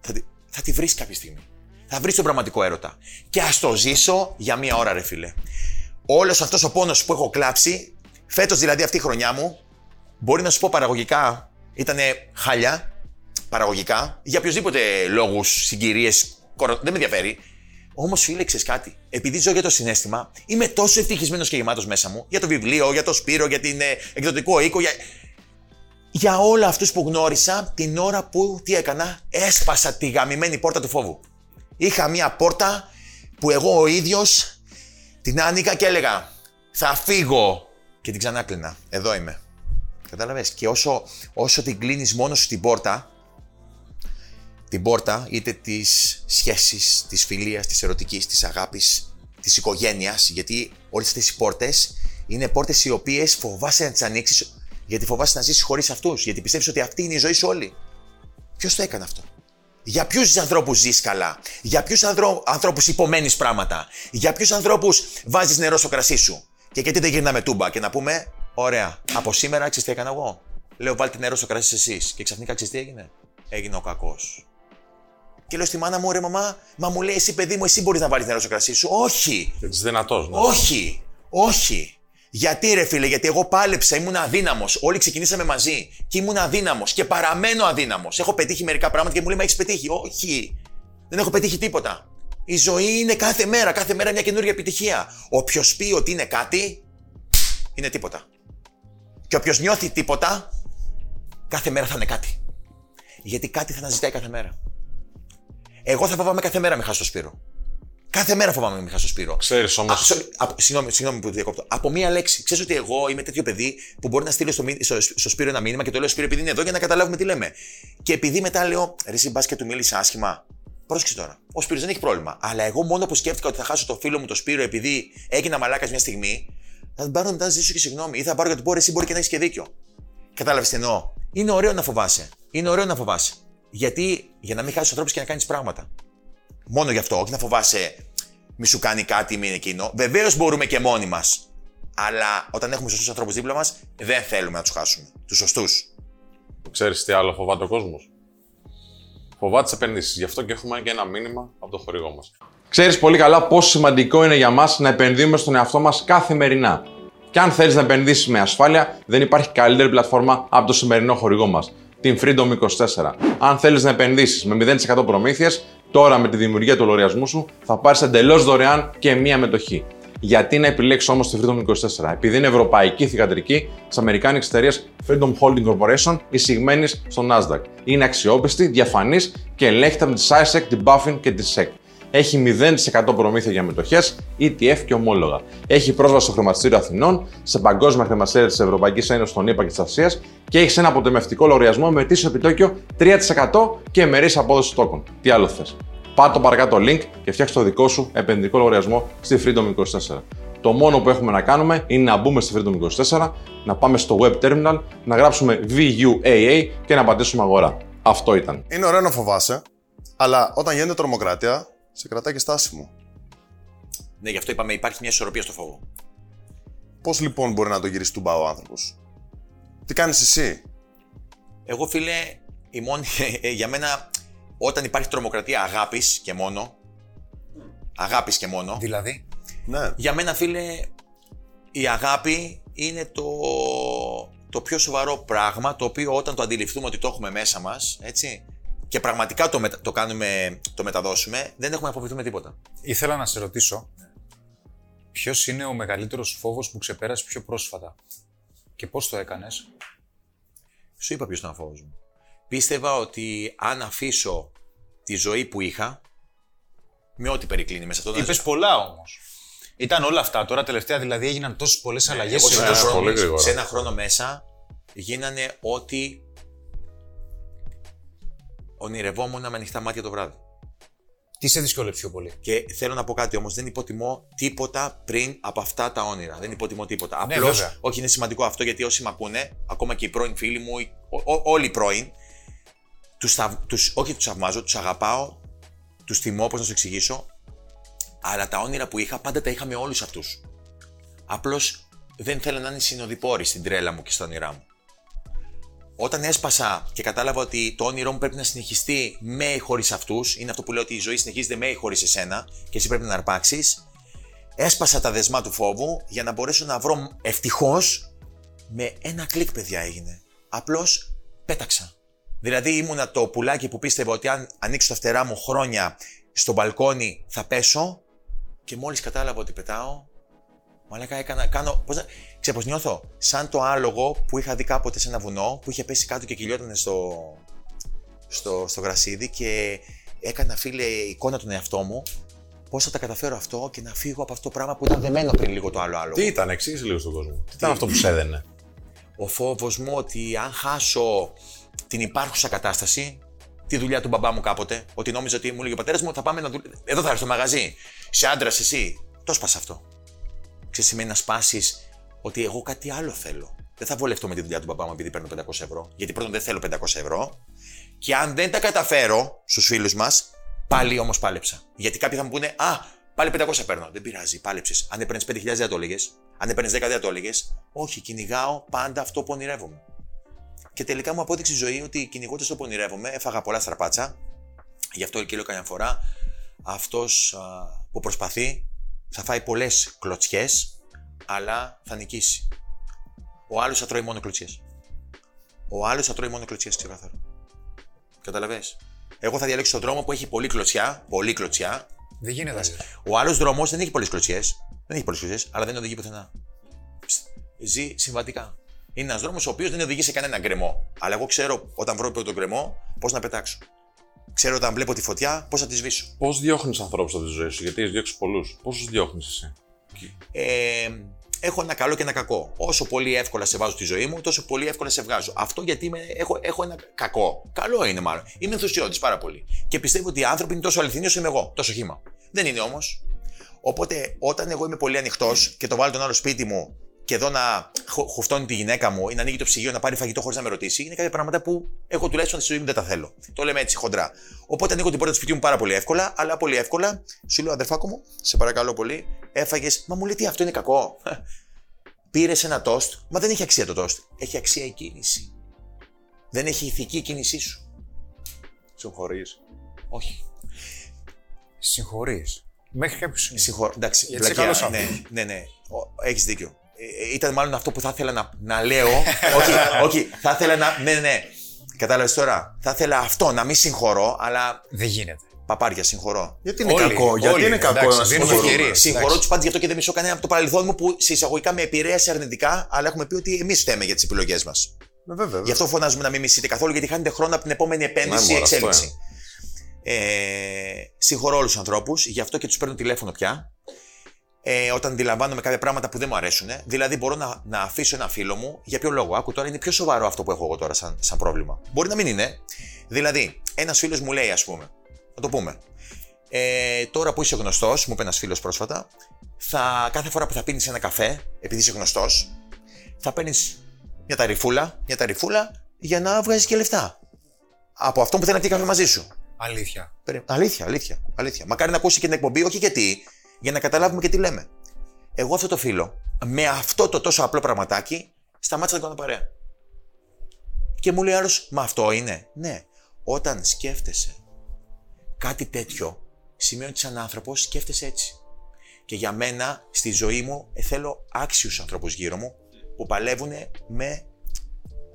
θα τη, θα τη βρεις κάποια στιγμή. Θα βρεις τον πραγματικό έρωτα. Και ας το ζήσω για μία ώρα, ρε φίλε. Όλος αυτός ο πόνος που έχω κλάψει, φέτος δηλαδή αυτή η χρονιά μου, μπορεί να σου πω παραγωγικά, ήταν χάλια, παραγωγικά, για οποιοδήποτε λόγους, συγκυρίες, δεν με ενδιαφέρει. Όμως, φίλε, ξέρεις κάτι; Επειδή ζω για το συνέστημα, είμαι τόσο ευτυχισμένος και γεμάτος μέσα μου για το βιβλίο, για το Σπύρο, για την ε, εκδοτικό οίκο, για, για όλα αυτούς που γνώρισα την ώρα που τι έκανα, έσπασα τη γαμημένη πόρτα του φόβου. Είχα μία πόρτα που εγώ ο ίδιος την άνοιγα και έλεγα θα φύγω και την ξανά κλείνα. Εδώ είμαι. Κατάλαβες; Και όσο, όσο την κλείνεις μόνος σου την πόρτα, την πόρτα είτε της σχέσης, της φιλίας, της ερωτικής, της αγάπης, της οικογένειας, γιατί όλες αυτές οι πόρτες είναι πόρτες οι οποίες φοβάσαι να τις ανοίξεις γιατί φοβάσαι να ζήσεις χωρίς αυτούς, γιατί πιστεύεις ότι αυτή είναι η ζωή σου όλη. Ποιος το έκανε αυτό; Για ποιους ανθρώπους ζεις καλά, για ποιους ανθρώπους υπομένεις πράγματα, για ποιους ανθρώπους βάζεις νερό στο κρασί σου; Και γιατί δεν γυρνάμε τούμπα και να πούμε, Ωραία, από σήμερα ξέρεις τι έκανα εγώ. Λέω, βάλτε νερό στο κρασί εσείς. Και ξαφνικά ξέρεις τι έγινε; Έγινε ο κακός. Και λέω στη μάνα μου, ρε μαμά, μα μου λέει εσύ παιδί μου, εσύ μπορείς να βάλεις νερό στο κρασί σου. Όχι, Έτσι δυνατός. Ναι. όχι, όχι. Γιατί ρε φίλε, γιατί εγώ πάλεψα, ήμουν αδύναμος. Όλοι ξεκινήσαμε μαζί και ήμουν αδύναμος και παραμένω αδύναμος. Έχω πετύχει μερικά πράγματα και μου λέει Μα έχεις πετύχει. Όχι, δεν έχω πετύχει τίποτα. Η ζωή είναι κάθε μέρα, κάθε μέρα μια καινούργια επιτυχία. Όποιος πει ότι είναι κάτι, είναι τίποτα. Και όποιος νιώθει τίποτα, κάθε μέρα θα είναι κάτι. Γιατί κάτι θα αναζητάει κάθε μέρα. Εγώ θα φοβάμαι κάθε μέρα με χάσω το Σπύρο. Κάθε μέρα φοβάμαι με χάσω το Σπύρο. Ξέρεις όμω. Α, sorry, από- Συγγνώμη, συγγνώμη που διακόπτω. Από μία λέξη. Ξέρεις ότι εγώ είμαι τέτοιο παιδί που μπορεί να στείλω στο, μη- στο, στο Σπύρο ένα μήνυμα και το λέω Σπύρο επειδή είναι εδώ για να καταλάβουμε τι λέμε. Και επειδή μετά λέω Ρε, εσύ μπας και του μίλησα άσχημα. Πρόσεξε τώρα. Ο Σπύρος δεν έχει πρόβλημα. Αλλά εγώ μόνο που σκέφτηκα ότι θα χάσω το φίλο μου το Σπύρο επειδή έγινα μαλάκας μια στιγμή, θα την πάρω μετά να ζήσω και συγγνώμη. Ή θα πάρω και του πω «Ρε, εσύ μπορεί και να έχεις και δίκιο. Κατάλαβες τι εννοώ. Είναι ωραίο να φοβάσαι. Είναι ωραίο να φοβάσαι. Γιατί για να μην χάσεις ανθρώπους και να κάνεις πράγματα. Μόνο γι' αυτό, όχι να φοβάσαι μη σου κάνει κάτι, μη είναι εκείνο. Βεβαίως μπορούμε και μόνοι μας. Αλλά όταν έχουμε σωστούς ανθρώπους δίπλα μας, δεν θέλουμε να τους χάσουμε. Τους σωστούς. Ξέρεις τι άλλο φοβάται ο κόσμος; Φοβάται τις επενδύσεις. Γι' αυτό και έχουμε και ένα μήνυμα από το χορηγό μας. Ξέρεις πολύ καλά πόσο σημαντικό είναι για μας να επενδύουμε στον εαυτό μας καθημερινά. Και αν θέλεις να επενδύσεις με ασφάλεια, δεν υπάρχει καλύτερη πλατφόρμα από το σημερινό χορηγό μας, την Freedom 24. Αν θέλεις να επενδύσεις με 0% προμήθειες, τώρα με τη δημιουργία του λογαριασμού σου θα πάρεις εντελώς δωρεάν και μία μετοχή. Γιατί να επιλέξει όμως τη Freedom 24, επειδή είναι ευρωπαϊκή θηγατρική της αμερικάνικης εταιρείας Freedom Holding Corporation, εισηγμένης στο Nasdaq. Είναι αξιόπιστη, διαφανής και ελέγχεται από τη SISEC, την Buffin και τη SEC. Έχει 0% προμήθεια για μετοχές, ETF και ομόλογα. Έχει πρόσβαση στο χρηματιστήριο Αθηνών, σε παγκόσμια χρηματιστήρια της Ευρωπαϊκής Ένωσης, των ΗΠΑ και της Ασίας και έχεις ένα αποτεμευτικό λογαριασμό με ετήσιο επιτόκιο 3% και μερή απόδοση τόκων. Τι άλλο θες. Πάρ το παρακάτω link και φτιάξε το δικό σου επενδυτικό λογαριασμό στη Freedom 24. Το μόνο που έχουμε να κάνουμε είναι να μπούμε στη Freedom 24, να πάμε στο web terminal, να γράψουμε VUAA και να πατήσουμε αγορά. Αυτό ήταν. Είναι ωραίο να φοβάσαι, αλλά όταν γίνεται τρομοκρατία, σε κρατάει και στάσιμο. Ναι, γι' αυτό είπαμε υπάρχει μια ισορροπία στο φόβο. Πώς λοιπόν μπορεί να το γυρίσεις του μπα ο άνθρωπος, Τι κάνεις εσύ, Εγώ, φίλε, η μόνη, για μένα, όταν υπάρχει τρομοκρατία αγάπης και μόνο. Αγάπης και μόνο. Δηλαδή; Ναι. Για μένα, φίλε, η αγάπη είναι το, το πιο σοβαρό πράγμα το οποίο όταν το αντιληφθούμε ότι το έχουμε μέσα μας, έτσι, και πραγματικά το, μετα- το κάνουμε, το μεταδώσουμε, δεν έχουμε να φοβηθούμε τίποτα. Ήθελα να σε ρωτήσω ποιος είναι ο μεγαλύτερος φόβος που ξεπέρασες πιο πρόσφατα και πώς το έκανες; Σου είπα ποιος ήταν ο φόβος μου. Πίστευα ότι αν αφήσω τη ζωή που είχα, με ό,τι περικλίνει μέσα αυτό. Είπες πολλά όμως. Ήταν όλα αυτά. Τώρα τελευταία δηλαδή έγιναν τόσες πολλές αλλαγές Εγώ σε σε, ένα ένα χρόνο. πολύ χρόνο, γρήγορα. σε ένα χρόνο μέσα γίνανε ό,τι ονειρευόμουν με ανοιχτά μάτια το βράδυ. Τι σε δυσκόλεψε πιο πολύ; Και θέλω να πω κάτι όμως, δεν υποτιμώ τίποτα πριν από αυτά τα όνειρα. Δεν υποτιμώ τίποτα. Ναι, Απλώς, βέβαια. όχι, είναι σημαντικό αυτό γιατί όσοι με ακούνε, ακόμα και οι πρώην φίλοι μου, οι- ό- ό- όλοι οι πρώην, τους, θαυ- τους, όχι τους θαυμάζω, τους αγαπάω, τους τιμώ, πώς να σου εξηγήσω. Αλλά τα όνειρα που είχα πάντα τα είχα με όλους αυτούς. Απλώς δεν θέλω να είναι συνοδοιπόροι στην τρέλα μου και στα όνειρά μου. Όταν έσπασα και κατάλαβα ότι το όνειρό μου πρέπει να συνεχιστεί με ή χωρίς αυτούς, είναι αυτό που λέω ότι η ζωή συνεχίζεται με ή χωρίς εσένα και εσύ πρέπει να αρπάξεις. Έσπασα τα δεσμά του φόβου για να μπορέσω να βρω ευτυχώς με ένα κλικ, παιδιά έγινε. Απλώς πέταξα. Δηλαδή ήμουνα το πουλάκι που πίστευα ότι αν ανοίξω τα φτερά μου χρόνια στο μπαλκόνι θα πέσω και μόλις κατάλαβα ότι πετάω, μαλάκα έκανα, κάνω, πώς να, ξέρω πώς νιώθω, σαν το άλογο που είχα δει κάποτε σε ένα βουνό που είχε πέσει κάτω και κυλιόταν στο, στο, στο γρασίδι και έκανα φίλε εικόνα τον εαυτό μου πώς θα τα καταφέρω αυτό και να φύγω από αυτό το πράγμα που ήταν δεμένο πριν λίγο το άλλο άλογο. Τι ήταν, εξήγησε λίγο στον κόσμο. Τι ήταν αυτό που σε έδαινε; ο φόβος μου ότι αν χάσω την υπάρχουσα κατάσταση, τη δουλειά του μπαμπά μου κάποτε, ότι νόμιζα ότι μου έλεγε ο πατέρας μου, θα πάμε να δουλεύουμε. Εδώ θα έρθει στο μαγαζί. Σε άντρας εσύ. Το σπάσα αυτό. Ξέρεις, σημαίνει να σπάσεις ότι εγώ κάτι άλλο θέλω. Δεν θα βολευτώ με τη δουλειά του μπαμπά μου επειδή παίρνω 500 ευρώ. Γιατί πρώτον δεν θέλω 500 ευρώ. Και αν δεν τα καταφέρω στους φίλους μας, πάλι όμως πάλεψα. Γιατί κάποιοι θα μου πούνε Α, πάλι 500 παίρνω. Δεν πειράζει, πάλεψες. Αν έπαιρνες 5.000 δεν το έλεγες. Αν έπαιρνες 10 δεν το έλεγες. Όχι, κυνηγάω πάντα αυτό που ονειρεύομαι. Και τελικά μου απόδειξε η ζωή ότι κυνηγώντας αυτό που ονειρεύομαι, έφαγα πολλά στραπάτσα. Γι' αυτό και λέω καμιά φορά, αυτός που προσπαθεί θα φάει πολλές κλωτσιές, αλλά θα νικήσει. Ο άλλος θα τρώει μόνο κλωτσιές. Ο άλλος θα τρώει μόνο κλωτσιές, ξεκάθαρα. Καταλαβέ. Εγώ θα διαλέξω τον δρόμο που έχει πολλή κλωτσιά, πολλή κλωτσιά. Δεν γίνεται αλλιώς. Ο άλλος δρόμος δεν έχει πολλές κλωτσιές. Δεν έχει πολλές κλωτσιές, αλλά δεν οδηγεί πουθενά. Ψ, Ζει συμβατικά. Είναι ένας δρόμος ο οποίος δεν οδηγεί σε κανένα γκρεμό. Αλλά εγώ ξέρω όταν βρω τον γκρεμό πώς να πετάξω. Ξέρω όταν βλέπω τη φωτιά πώς θα τη σβήσω. Πώς διώχνεις ανθρώπους από τη ζωή σου, γιατί έχεις διώξει πολλούς. Πώς τους διώχνεις εσύ; Ε, έχω ένα καλό και ένα κακό. Όσο πολύ εύκολα σε βάζω στη ζωή μου, τόσο πολύ εύκολα σε βγάζω. Αυτό γιατί είμαι, έχω, έχω ένα κακό. Καλό είναι μάλλον. Είμαι ενθουσιώδης πάρα πολύ. Και πιστεύω ότι οι άνθρωποι είναι τόσο αληθινοί όσο είμαι εγώ. Τόσο χήμα. Δεν είναι όμως. Οπότε όταν εγώ είμαι πολύ ανοιχτός και το βάλω τον άλλο σπίτι μου και εδώ να χου- χουφτώνει τη γυναίκα μου ή να ανοίγει το ψυγείο να πάρει φαγητό χωρίς να με ρωτήσει, είναι κάποια πράγματα που εγώ τουλάχιστον στη ζωή μου δεν τα θέλω. Το λέμε έτσι χοντρά. Οπότε ανοίγω την πόρτα του σπιτιού μου πάρα πολύ εύκολα, αλλά πολύ εύκολα σου λέω αδερφάκο μου, σε παρακαλώ πολύ, έφαγες. Μα μου λέει τι αυτό είναι κακό. Πήρες ένα τόστ, μα δεν έχει αξία το τόστ. Έχει αξία η κίνηση. Δεν έχει ηθική η κίνησή σου. Συγχωρείς. Όχι. Συγχωρείς. Μέχρι κάποιο σημείο. Συγχωρώ. Εντάξει, Γιατί είσαι βλακιά. καλός ναι, άνθρωπος. ναι, ναι. Έχεις δίκιο. Ε, ε, ήταν μάλλον αυτό που θα ήθελα να, να λέω. όχι, όχι, θα ήθελα να. Ναι, ναι, ναι. Κατάλαβες τώρα. Θα ήθελα αυτό να μην συγχωρώ, αλλά Δεν γίνεται. παπάρια συγχωρώ. Γιατί είναι Όλοι, κακό, γιατί όλοι, είναι κακό εντάξει, να δίνουμε συγχωρούμε. ευκαιρίες. Συγχωρώ εντάξει. τους πάντες γι' αυτό και δεν μισώ κανένα από το παρελθόν μου που σε εισαγωγικά με επηρέασε αρνητικά, αλλά έχουμε πει ότι εμείς φταίμε για τις επιλογές μας. Ναι, βέβαια. Γι' αυτό φωνάζουμε να μην μισείτε καθόλου, γιατί χάνετε χρόνο από την επόμενη επένδυση Ναι, ή μωρέ, αυτό εξέλιξη. Ε, συγχωρώ όλους τους ανθρώπους, γι' αυτό και τους παίρνω τηλέφωνο πια ε, όταν αντιλαμβάνομαι κάποια πράγματα που δεν μου αρέσουν. Δηλαδή, μπορώ να, να αφήσω ένα φίλο μου για ποιο λόγο. Άκου τώρα, είναι πιο σοβαρό αυτό που έχω εγώ τώρα σαν, σαν πρόβλημα. Μπορεί να μην είναι. Δηλαδή, ένας φίλος μου λέει, ας πούμε, να το πούμε. Ε, τώρα που είσαι γνωστός, μου είπε ένας φίλος πρόσφατα, θα, κάθε φορά που θα πίνεις ένα καφέ, επειδή είσαι γνωστός, θα παίρνεις μια ταριφούλα, μια ταριφούλα για να βγάζεις και λεφτά. Από αυτό που θέλει να πει καφέ μαζί σου. Αλήθεια. Αλήθεια, αλήθεια. αλήθεια. Μακάρι να ακούσει και την εκπομπή, όχι γιατί για να καταλάβουμε και τι λέμε. Εγώ αυτό το φίλο, με αυτό το τόσο απλό πραγματάκι, σταμάτησα να κάνω παρέα. Και μου λέει άλλος, Μα αυτό είναι; Ναι. Όταν σκέφτεσαι κάτι τέτοιο, σημαίνει ότι σαν άνθρωπος σκέφτεσαι έτσι. Και για μένα, στη ζωή μου, ε, θέλω άξιους ανθρώπους γύρω μου που παλεύουν με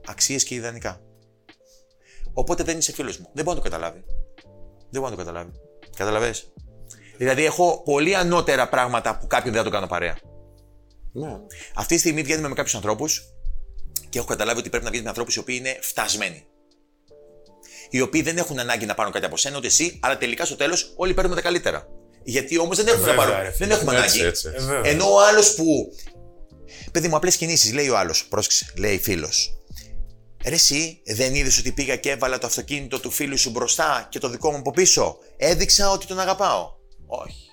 αξίες και ιδανικά. Οπότε δεν είσαι φίλος μου. Δεν μπορεί να το καταλάβει. Δεν μπορεί να το καταλάβει. Καταλαβες; Δηλαδή, έχω πολύ ανώτερα πράγματα που κάποιον δεν θα το κάνω παρέα. Ναι. Αυτή τη στιγμή βγαίνουμε με κάποιους ανθρώπους και έχω καταλάβει ότι πρέπει να βγει με ανθρώπους οι οποίοι είναι φτασμένοι. Οι οποίοι δεν έχουν ανάγκη να πάρουν κάτι από σένα, ούτε εσύ, αλλά τελικά στο τέλος όλοι παίρνουμε τα καλύτερα. Γιατί όμως δεν έχουμε να βέβαια, πάρουμε. ρε δεν φίλε. έχουμε Έτσι, ανάγκη. έτσι, έτσι. Ε, βέβαια. Ενώ ο άλλος που. Παιδί μου, απλές κινήσεις, λέει ο άλλος. Πρόσεξε, λέει φίλος. Ρε εσύ, δεν είδες ότι πήγα και έβαλα το αυτοκίνητο του φίλου σου μπροστά και το δικό μου από πίσω; Έδειξα ότι τον αγαπάω. Όχι.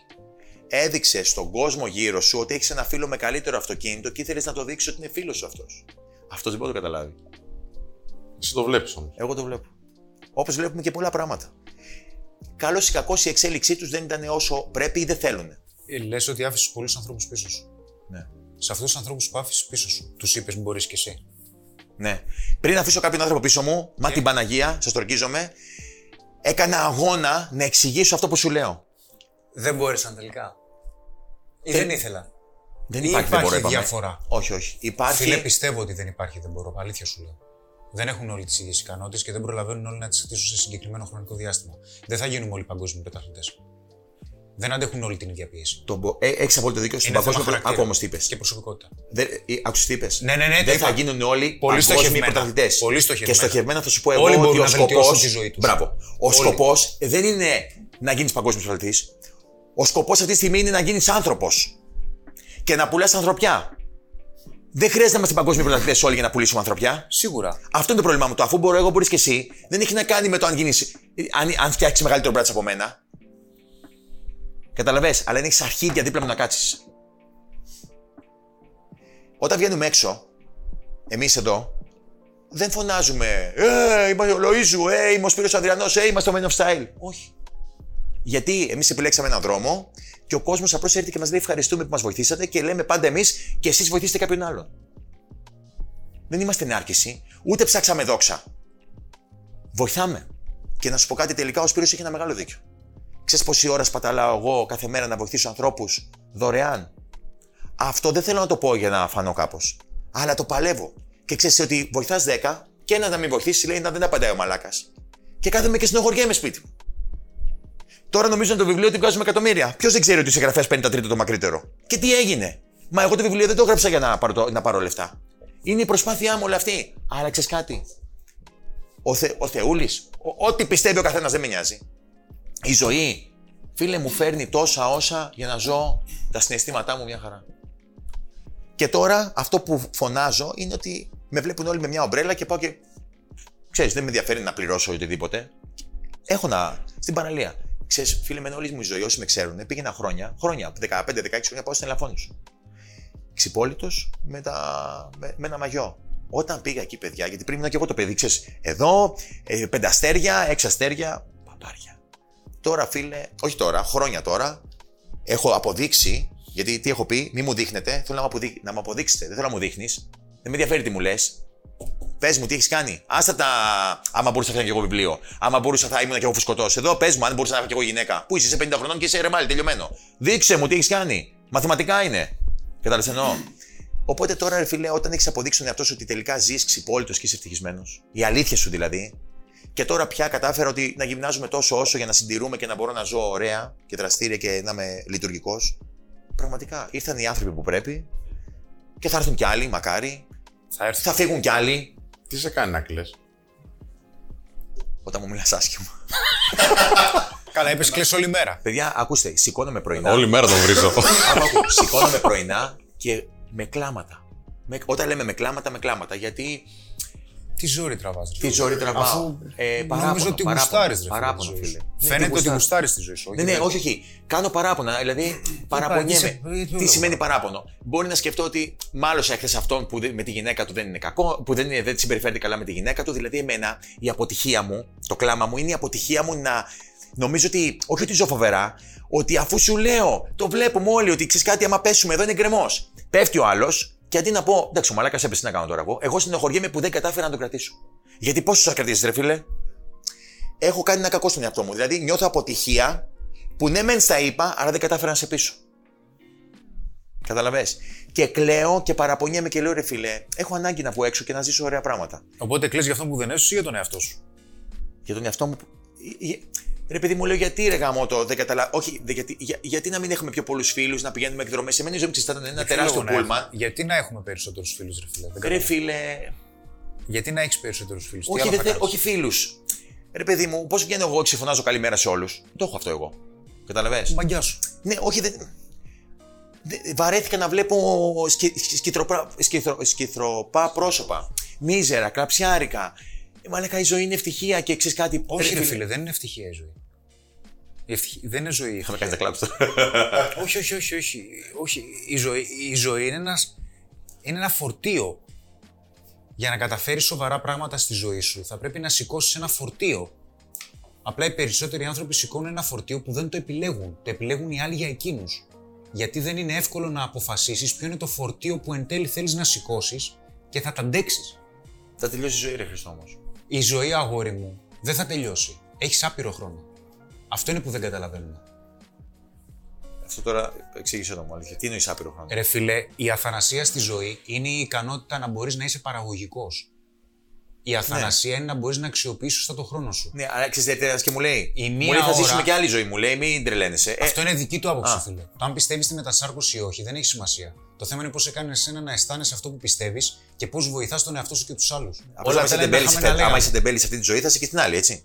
Έδειξε στον κόσμο γύρω σου ότι έχεις ένα φίλο με καλύτερο αυτοκίνητο και ήθελες να το δείξεις ότι είναι φίλος σου αυτός. Αυτός δεν μπορεί να το καταλάβει. Εσύ το βλέπεις όμως. Εγώ το βλέπω. Όπως βλέπουμε και πολλά πράγματα. Καλό ή κακό η εξέλιξή τους δεν ήταν όσο πρέπει ή δεν θέλουν. Ε, Λες ότι άφησες πολλούς ανθρώπους πίσω σου. Ναι. Σε αυτούς τους ανθρώπους που άφησες πίσω σου, τους είπες μπορείς κι εσύ. Ναι. Πριν αφήσω κάποιον άνθρωπο πίσω μου, μα την Παναγία, σας το ορκίζομαι, έκανα αγώνα να εξηγήσω αυτό που σου λέω. Δεν μπόρεσαν τελικά. Ή Ε, δεν ήθελα. Δεν Ή υπάρχει, δεν μπορώ, υπάρχει είπαμε. διαφορά. Όχι, όχι. Υπάρχει. Φίλε, πιστεύω ότι δεν υπάρχει, δεν μπορώ. Αλήθεια σου λέω. Δεν έχουν όλοι τις ίδιες ικανότητες και δεν προλαβαίνουν όλοι να τις χτίσουν σε συγκεκριμένο χρονικό διάστημα. Δεν θα γίνουμε όλοι παγκόσμιοι πρωταθλητέ. Δεν αντέχουν όλοι την ίδια πίεση. Το μπο... ε, Έχεις απόλυτο δίκιο. Στον Είναι θέμα παγκόσμιο πρωταθλητή. χαρακτήρα Άκου όμως τι είπες. Και προσωπικότητα. Άκουσες τι είπες; Ναι, ναι, ναι, Δεν τι θα είπα. γίνουν όλοι Πολύ παγκόσμιοι στοχευμένα. πρωταθλητές. Πολύ στοχευμένα. Και στοχευμένα θα σου πω εγώ Όλοι ότι μπορούν ο να βελτιώσουν σκοπό. τη ζωή τους. Μπράβο. Ο Όλοι. σκοπός δεν είναι να γίνεις παγκόσμιος πρωταθλητής. Ο σκοπός αυτή τη στιγμή είναι να γίνεις άνθρωπος. Και να πουλάς ανθρωπιά. Δεν χρειάζεται να είμαστε παγκόσμιοι πρωταθλητές όλοι για να πουλήσουμε ανθρωπιά. Σίγουρα. Αυτό είναι το πρόβλημά μου. Το αφού μπορώ εγώ, μπορείς και εσύ, δεν έχει να κάνει με το αν γίνεις. Αν, αν φτιάξεις μεγαλύτερο μπράτσο από μένα. Καταλαβες, αλλά δεν έχει αρχίδια δίπλα μου να κάτσεις. Όταν βγαίνουμε έξω, εμείς εδώ, δεν φωνάζουμε Ε, είμαστε ο Λοίζου, Ε, είμαι ο Σπύρος Αδριανός, Ε, είμαστε ο Men of Style. Όχι. Γιατί εμείς επιλέξαμε έναν δρόμο και ο κόσμος απλώς έρχεται και μας λέει ευχαριστούμε που μας βοηθήσατε και λέμε πάντα εμείς και εσείς βοηθήσετε κάποιον άλλον. Δεν είμαστε ενάρκηση, ούτε ψάξαμε δόξα. Βοηθάμε. Και να σου πω κάτι τελικά, ο Σπύρος έχει ένα μεγάλο δίκιο. Ξέρεις πόση ώρα σπαταλάω εγώ κάθε μέρα να βοηθήσω ανθρώπους δωρεάν; Αυτό δεν θέλω να το πω για να φανώ κάπως. Αλλά το παλεύω. Και ξέρεις ότι βοηθάς 10 και ένα να μην βοηθήσεις λέει να δεν απαντάει ο μαλάκας. Και κάθομαι και συνοχωριέμαι σπίτι μου. Τώρα νομίζω ότι το βιβλίο ότι βγάζουμε εκατομμύρια. Ποιος δεν ξέρει ότι ο συγγραφέα παίρνει τα τρίτα το μακρύτερο; Και τι έγινε; Μα εγώ το βιβλίο δεν το έγραψα για να πάρω, το- να πάρω λεφτά. Είναι η προσπάθειά μου όλη αυτή. Αλλά ξέρει κάτι; Ο, Θε, ο Θεούλης, ο- ό,τι πιστεύει ο καθένας δεν με νοιάζει. Η ζωή, φίλε μου, φέρνει τόσα όσα για να ζω τα συναισθήματά μου μια χαρά. Και τώρα αυτό που φωνάζω είναι ότι με βλέπουν όλοι με μια ομπρέλα και πάω και. Ξέρεις, δεν με ενδιαφέρει να πληρώσω οτιδήποτε. Έχω να. στην παραλία. Ξέρεις, φίλε, με όλη μου η ζωή, όσοι με ξέρουν, πήγαινα χρόνια, χρόνια, 15-16 χρόνια πάω στην Ελαφώνησο. Ξυπόλυτος με, τα... με, με ένα μαγιό. Όταν πήγα εκεί, παιδιά, γιατί πριν ήμουν και εγώ το παιδί, ξέρεις, εδώ, ε, πέντε αστέρια, έξι αστέρια, παπάρια. Τώρα, φίλε, όχι τώρα, χρόνια τώρα, έχω αποδείξει, γιατί τι έχω πει, μη μου δείχνετε, θέλω να μου, αποδεί... να μου αποδείξετε, δεν θέλω να μου δείχνεις. Δεν με ενδιαφέρει τι μου λες. Πες μου, τι έχεις κάνει. Άστα τα. Άμα μπορούσα να κάνω κι εγώ βιβλίο. Άμα μπορούσα θα ήμουν κι εγώ φουσκωτός. Εδώ πες μου, αν μπορούσα να έχω κι εγώ γυναίκα. Πού είσαι, είσαι 50 χρονών και είσαι ρεμάλι, τελειωμένο. Δείξε μου τι έχεις κάνει. Μαθηματικά είναι. Κατάλαβες εννοώ. Οπότε τώρα, ρε φίλε, όταν έχεις αποδείξει τον εαυτό σου ότι τελικά ζεις ξυπόλυτος και είσαι ευτυχισμένος, η αλήθεια σου δηλαδή, και τώρα πια κατάφερα ότι να γυμνάζουμε τόσο όσο για να συντηρούμε και να μπορώ να ζω ωραία και δραστήρια και να είμαι λειτουργικός. Πραγματικά ήρθαν οι άνθρωποι που πρέπει και θα έρθουν κι άλλοι, μακάρι. Θα έρθει. Θα φύγουν κι άλλοι. Τι σε κάνει να κλαις; Όταν μου μιλάς άσχημα. Καλά, είπες κλε όλη μέρα. Παιδιά, ακούστε, σηκώνομαι πρωινά. Όλη μέρα τον βρίζω. Άκου, άκου, σηκώνομαι πρωινά και με κλάματα. Με, όταν λέμε με κλάματα, με κλάματα. Γιατί Τι ζόρι τραβάς. Τι ζόρι τραβάω. Αφού Ε, παράπονο, νομίζω ότι παράπονο, γουστάρεις, ρε φίλε. παράπονο, τη ζωή σου. φίλε. Ναι, Φαίνεται τι ότι γουστάρω. γουστάρεις τη ζωή σου. όχι Ναι, ναι, δεν- όχι, όχι. Κάνω παράπονα. Δηλαδή, παραπονιέμαι. σε- για ποιο Τι λόγο; σημαίνει παράπονο; Μπορεί να σκεφτώ ότι μάλωσα εχθές αυτόν που δεν- με τη γυναίκα του δεν είναι κακό, που δεν, είναι, δεν συμπεριφέρεται καλά με τη γυναίκα του. Δηλαδή, εμένα η αποτυχία μου, το κλάμα μου είναι η αποτυχία μου να. Νομίζω ότι, όχι ότι ζω φοβερά, ότι αφού σου λέω, το βλέπουμε όλοι ότι ξέρεις κάτι, άμα πέσουμε εδώ είναι γκρεμός. Πέφτει ο άλλος και αντί να πω, εντάξει, ο μαλάκας έπεσε τι να κάνω τώρα εγώ, εγώ συνεχωριέμαι που δεν κατάφερα να τον κρατήσω. Γιατί πόσο θα κρατήσεις, ρε φίλε; Έχω κάνει ένα κακό στον εαυτό μου. Δηλαδή, νιώθω αποτυχία που ναι, μεν στα είπα, αλλά δεν κατάφερα να σε πείσω. Καταλαβες; Και κλαίω και παραπονιέμαι και λέω ρε φίλε, έχω ανάγκη να βγω έξω και να ζήσω ωραία πράγματα. Οπότε κλαις για αυτό που δεν έσωσε ή για τον εαυτό σου; Για τον εαυτό μου. Ε, ε, Ρε παιδί μου, λέω γιατί ρε γάμο το δεν καταλαβαίνω. Όχι, δε- γιατί, για- γιατί να μην έχουμε πιο πολλούς φίλους, να πηγαίνουμε εκδρομές. Σε μένα η ζωή μου ξέρεις, θα ήταν ένα τεράστιο Λόγο να πούλμαν. έχουμε- Γιατί να έχουμε περισσότερους φίλους, ρε φίλε; Δεν Ρε καταλαβαίνω. φίλε, Γιατί να έχεις περισσότερους φίλους; όχι, δεν θέλω- όχι φίλους. Ρε παιδί μου, πώς βγαίνω εγώ και φωνάζω καλημέρα σε όλους; Το έχω αυτό εγώ. Καταλαβες; Μαγκιά σου. Ναι, όχι, δεν. δεν- Βαρέθηκα να βλέπω σκι, σκητροπρά- σκυθρο- σκυθροπά πρόσωπα. Μίζερα, κλαψιάρικα. Ε, Μαλάκα, η ζωή είναι ευτυχία και ξέρεις κάτι. Όχι, ρε φίλε, δεν είναι ευτυχία η ζωή. Η ευτυχ- Δεν είναι ζωή. η Θα με ευτυχία. κάνεις να κλάψω. όχι, όχι, όχι, όχι. όχι. Η, ζωή, η ζωή είναι, ένας, είναι ένα φορτίο. Για να καταφέρεις σοβαρά πράγματα στη ζωή σου, θα πρέπει να σηκώσεις ένα φορτίο. Απλά οι περισσότεροι άνθρωποι σηκώνουν ένα φορτίο που δεν το επιλέγουν. Το επιλέγουν οι άλλοι για εκείνους. Γιατί δεν είναι εύκολο να αποφασίσεις ποιο είναι το φορτίο που εν τέλει θέλεις να σηκώσεις και θα τα αντέξεις. Θα τελειώσει η ζωή, ρε Χριστό όμω. Η ζωή, αγόρι μου, δεν θα τελειώσει. Έχεις άπειρο χρόνο. Αυτό είναι που δεν καταλαβαίνουμε. Αυτό τώρα εξήγησε το μου αλήθεια. Τι είναι η άπειρο χρόνο; Ρε φίλε, η αθανασία στη ζωή είναι η ικανότητα να μπορείς να είσαι παραγωγικός. Η αθανασία είναι να μπορείς να αξιοποιήσεις σωστά το χρόνο σου. Ναι, αλλά ξέρεις, ένα και μου λέει. Η μου μία λέει θα ώρα- ζήσουμε και άλλη ζωή. Μου λέει, μην τρελαίνεσαι. Ε, Αυτό είναι δική του άποψη, Α. φίλε. Το αν πιστεύεις στη μετασάρκωση ή όχι δεν έχει σημασία. Το θέμα είναι πώς σε κάνει εσένα να αισθάνεσαι αυτό που πιστεύεις και πώς βοηθάς τον εαυτό σου και τους άλλους. Απλά, άμα είσαι τεμπέλης σε αυτή- άμα είσαι τεμπέλης σε αυτή τη ζωή, θα είσαι και στην άλλη, έτσι.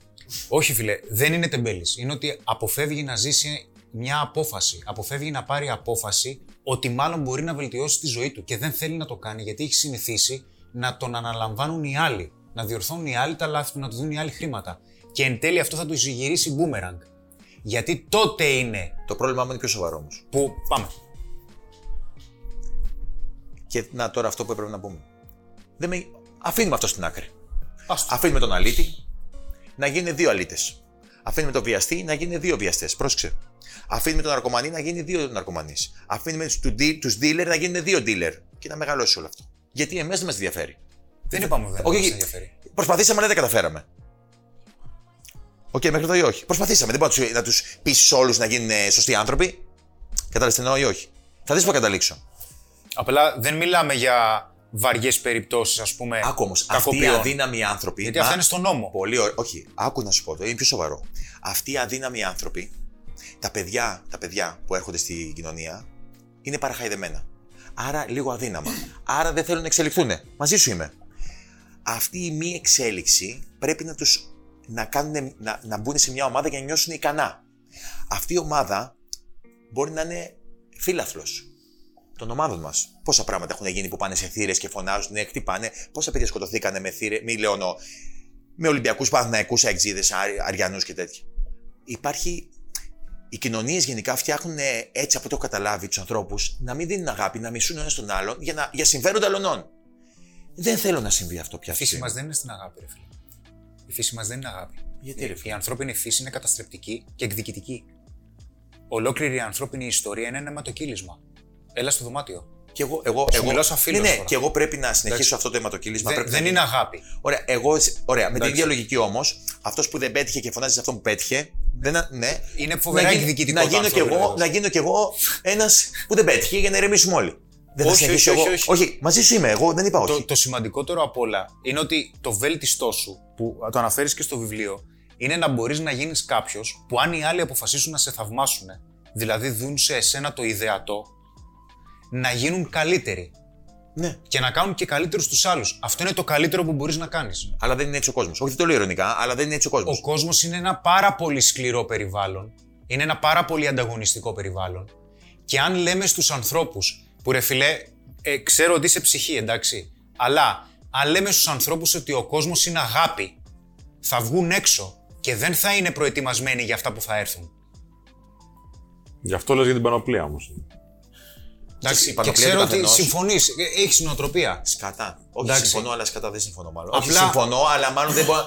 Όχι, φίλε, δεν είναι τεμπέλης. Είναι ότι αποφεύγει να ζήσει μια απόφαση. Αποφεύγει να πάρει απόφαση ότι μάλλον μπορεί να βελτιώσει τη ζωή του και δεν θέλει να το κάνει γιατί έχει συνηθίσει να τον αναλαμβάνουν οι άλλοι. Να διορθώνουν οι άλλοι τα λάθη του, να του δίνουν οι άλλοι χρήματα. Και εν τέλει αυτό θα του γυρίσει boomerang. Γιατί τότε είναι Το πρόβλημά μου είναι πιο σοβαρό όμως. που. Πάμε. Και να τώρα αυτό που έπρεπε να πούμε. Δεν με... Αφήνουμε αυτό στην άκρη. Άστο. Αφήνουμε τον αλήτη να γίνουν δύο αλήτες. Αφήνουμε τον βιαστή να γίνουν δύο βιαστές. Πρόσεξε. Αφήνουμε τον ναρκωμανή να γίνει δύο ναρκωμανείς. Αφήνουμε τους dealer να γίνουν δύο dealer. Και να μεγαλώσει όλο αυτό. Γιατί εμάς δεν μας ενδιαφέρει. Δεν είπαμε ότι δεν Όχι, μας όχι. ενδιαφέρει. Προσπαθήσαμε, αλλά δεν τα καταφέραμε. Οκ, μέχρι εδώ ή όχι. Προσπαθήσαμε. Δεν μπορεί να του πείσει όλους να γίνουν ε, σωστοί άνθρωποι. Κατάλαβες τι εννοώ ή όχι. Θα δεις που θα καταλήξω. Απλά δεν μιλάμε για βαριές περιπτώσεις, ας πούμε. Άκου όμως, αυτοί οι κακοποιών. αδύναμοι άνθρωποι. Γιατί αυτά είναι στον νόμο. Πολύ ωραία. Όχι, άκου να σου πω, το είναι πιο σοβαρό. Αυτοί οι αδύναμοι άνθρωποι, τα παιδιά, τα παιδιά που έρχονται στην κοινωνία, είναι παραχαϊδεμένα. Άρα λίγο αδύναμα. Άρα δεν θέλουν να εξελιχθούν. Μαζί σου είμαι. Αυτή η μη εξέλιξη πρέπει να τους να, κάνουν, να, να μπουν σε μια ομάδα για να νιώσουν ικανά. Αυτή η ομάδα μπορεί να είναι φίλαθλος των ομάδων μας. Πόσα πράγματα έχουν γίνει που πάνε σε θύρες και φωνάζουν, χτυπάνε. Πόσα παιδιά σκοτωθήκανε με θύρε, μη λεώνω, με Ολυμπιακούς, Παναθηναϊκούς, Αεξίδες, Αριανούς και τέτοια. Υπάρχει. Οι κοινωνίες γενικά φτιάχνουν ε, έτσι από το έχω καταλάβει τους ανθρώπους να μην δίνουν αγάπη, να μισούν ένας τον άλλον για, να, για συμφέροντα αλλωνών. Δεν θέλω να συμβεί αυτό πια. Η φύση μας δεν είναι στην αγάπη, ρε φίλε. Η φύση μας δεν είναι αγάπη. Γιατί, ρε η, φίλε; η ανθρώπινη φύση είναι καταστρεπτική και εκδικητική. Ολόκληρη η ανθρώπινη ιστορία είναι ένα αιματοκύλισμα. Έλα στο δωμάτιο. Και εγώ, εγώ, Σου εγώ, μιλάω σαν φίλος ναι, ναι, τώρα. και εγώ πρέπει να συνεχίσω Εντάξει. αυτό το αιματοκύλισμα. Δεν, πρέπει δεν να είναι αγάπη. Ωραία, εγώ, ωραία με την Εντάξει. ίδια λογική όμως, αυτός που δεν πέτυχε και φωνάζει σε αυτό που πέτυχε, δεν, ναι, Είναι φοβερά να, γίν- εκδικητικό να, το γίνω κι ανθρώπινο εγώ, είδος. να γίνω κι εγώ ένας που δεν πέτυχε για να ηρεμήσουμε όλοι. Δεν θα Όχι, συνεχίσω όχι, εγώ. όχι, όχι. μαζί σου είμαι. Εγώ δεν είπα όχι. Το, το σημαντικότερο απ' όλα είναι ότι το βέλτιστό σου, που το αναφέρεις και στο βιβλίο, είναι να μπορείς να γίνεις κάποιος που αν οι άλλοι αποφασίσουν να σε θαυμάσουν, δηλαδή δουν σε εσένα το ιδεατό, να γίνουν καλύτεροι Ναι. και να κάνουν και καλύτερους τους άλλους. Αυτό είναι το καλύτερο που μπορείς να κάνεις. Αλλά δεν είναι έτσι ο κόσμος. Όχι, δεν το λέω ειρωνικά, αλλά δεν είναι έτσι ο κόσμος. Ο κόσμος είναι ένα πάρα πολύ σκληρό περιβάλλον. Είναι ένα πάρα πολύ ανταγωνιστικό περιβάλλον. Και αν λέμε στους ανθρώπους που ρε φιλέ, ε, ξέρω ότι είσαι ψυχή, εντάξει, αλλά αν λέμε στους ανθρώπους ότι ο κόσμος είναι αγάπη, θα βγουν έξω και δεν θα είναι προετοιμασμένοι για αυτά που θα έρθουν. Γι' αυτό λες για την πανοπλία όμως. Εντάξει, η και πανοπλία ξέρω του ότι καθενός- συμφωνείς, έχεις νοοτροπία. Σκατά. Όχι, Εντάξει. συμφωνώ, αλλά σκατά δεν συμφωνώ μάλλον. Απλά- Όχι, συμφωνώ, αλλά μάλλον δεν μπορώ.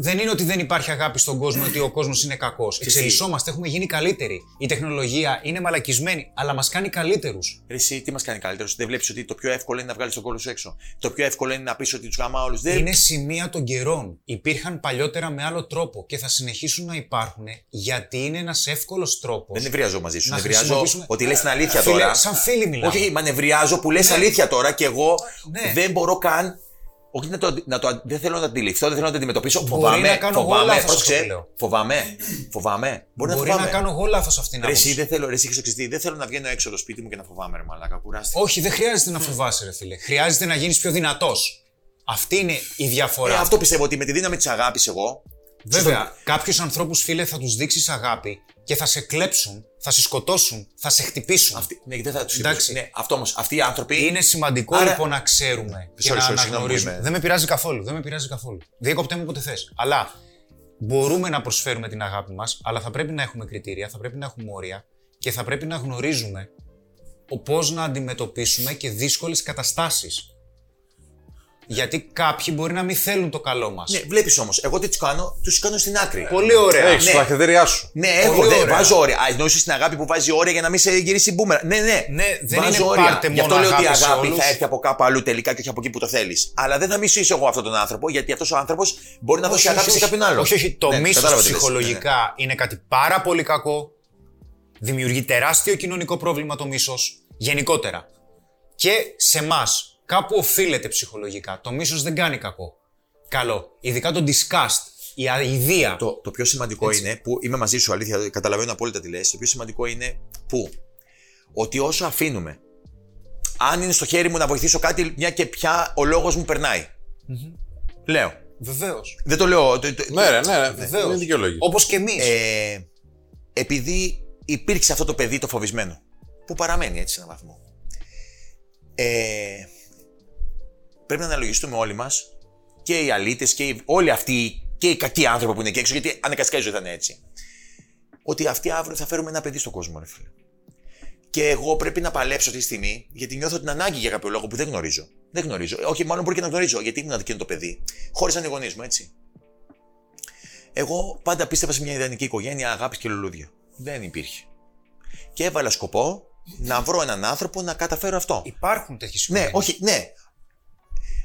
Δεν είναι ότι δεν υπάρχει αγάπη στον κόσμο, ότι ο κόσμος είναι κακός. Εξελισσόμαστε, έχουμε γίνει καλύτεροι. Η τεχνολογία είναι μαλακισμένη, αλλά μας κάνει καλύτερους. Ρε, Εσύ τι μας κάνει καλύτερος; Δεν βλέπεις ότι το πιο εύκολο είναι να βγάλεις τον κόλλο σου έξω. Το πιο εύκολο είναι να πεις ότι τους γαμά όλους. Δεν... Είναι σημεία των καιρών. Υπήρχαν παλιότερα με άλλο τρόπο και θα συνεχίσουν να υπάρχουν γιατί είναι ένας εύκολος τρόπος. Δεν νευριάζω μαζί σου. Να Νευριάζω χρησιμοποιήσουμε- ότι λες την αλήθεια Φίλε, τώρα. σαν φίλοι μιλάμε. Όχι, μα νευριάζω που λες αλήθεια τώρα και εγώ Ναι. δεν μπορώ καν. Όχι να το, να το, δεν θέλω να το αντιληφθώ, δεν θέλω να το αντιμετωπίσω. Μπορεί φοβάμαι. να κάνω εγώ φοβάμαι, λάθος πρόσεξε, αυτό που λέω. Φοβάμαι. Φοβάμαι. Μπορεί, Μπορεί να να φοβάμαι. κάνω εγώ λάθο αυτήν την Ρε, εσύ άποψη. δεν θέλω, ρε, εσύ έχεις εξηγηθεί. δεν θέλω να βγαίνω έξω από το σπίτι μου και να φοβάμαι, ρε Μαλάκα. Κουράστηκα. Όχι, δεν χρειάζεται να φοβάσαι, ρε φίλε. Χρειάζεται να γίνεις πιο δυνατός. Αυτή είναι η Ε, διαφορά. αυτό πιστεύω ότι με τη δύναμη της αγάπης εγώ. Βέβαια, κάποιους ανθρώπους, φίλε, θα τους δείξεις αγάπη και θα σε κλέψουν, θα σε σκοτώσουν, θα σε χτυπήσουν. Αυτή, ναι, δεν θα τους Εντάξει. Ναι, αυτό όμως. Αυτοί οι άνθρωποι. Είναι σημαντικό Άρα- λοιπόν να ξέρουμε και Sorry, να sorry, συγγνώμη, αναγνωρίζουμε. είμαι- Δεν με πειράζει καθόλου. Δεν με πειράζει καθόλου. Διέκοπτε με όποτε θες. Αλλά μπορούμε να προσφέρουμε την αγάπη μας, αλλά θα πρέπει να έχουμε κριτήρια, θα πρέπει να έχουμε όρια και θα πρέπει να γνωρίζουμε πώς να αντιμετωπίσουμε και δύσκολες καταστάσεις. Γιατί κάποιοι μπορεί να μην θέλουν το καλό μας. Ναι, βλέπεις όμως. Εγώ τι τους κάνω, τους κάνω στην άκρη. Πολύ ωραία. Έχεις ναι. τα κριτήριά σου. Ναι, έχω, Πολύ δεν, ωραία. βάζω όρια. Α, εννοούσες στην αγάπη που βάζει όρια για να μην σε γυρίσει μπούμερα. Ναι, ναι. Ναι, δεν βάζω είναι όρια. πάρτε Γι' αυτό μόνο λέω ότι η αγάπη σε αγάπη όλους. θα έρθει από κάπου αλλού τελικά και όχι από εκεί που το θέλεις. Αλλά δεν θα μισήσω εγώ αυτόν τον άνθρωπο, γιατί αυτός ο άνθρωπος μπορεί να δώσει Όχι, αγάπη όχι, σε κάποιον άλλο. Όχι, όχι. Το Ναι, μίσος κατάλαβα τι λες. ψυχολογικά είναι κάτι πάρα πολύ κακό. Δημιουργεί τεράστιο κοινωνικό πρόβλημα το μίσος. Γενικότερα. Και σε εμά κάπου οφείλεται ψυχολογικά. Το μίσος δεν κάνει κακό. Καλό. Ειδικά το disgust, η αηδία. Το, το πιο σημαντικό είναι που είμαι μαζί σου, αλήθεια, καταλαβαίνω απόλυτα τι λες. Το πιο σημαντικό είναι που ότι όσο αφήνουμε, αν είναι στο χέρι μου να βοηθήσω κάτι, μια και πια ο λόγος μου περνάει. Λέω. Βεβαίως. Δεν το λέω. το- το- Ναι, ρε, ναι, ρε. Βεβαίως. Είναι δικαιολόγηση. Όπως και εμείς. Ε, επειδή υπήρξε αυτό το παιδί το φοβισμένο, που παραμένει έτσι σε έναν βαθμό. Ε, πρέπει να αναλογιστούμε όλοι μας, και οι αλήτες και οι, όλοι αυτοί και οι κακοί άνθρωποι που είναι εκεί έξω, γιατί αναγκαστικά η ζωή θα είναι έτσι. Ότι αυτοί αύριο θα φέρουμε ένα παιδί στον κόσμο, ρε φίλε. Και εγώ πρέπει να παλέψω αυτή τη στιγμή, γιατί νιώθω την ανάγκη για κάποιο λόγο που δεν γνωρίζω. Δεν γνωρίζω. Ε, Όχι, μάλλον μπορεί και να γνωρίζω, γιατί ήμουν εκείνο το παιδί. Χώρισαν οι γονείς μου, έτσι. Εγώ πάντα πίστευα σε μια ιδανική οικογένεια αγάπης και λουλούδια. Δεν υπήρχε. Και έβαλα σκοπό να βρω έναν άνθρωπο να καταφέρω αυτό. Υπάρχουν τέτοιες Ναι, όχι, ναι.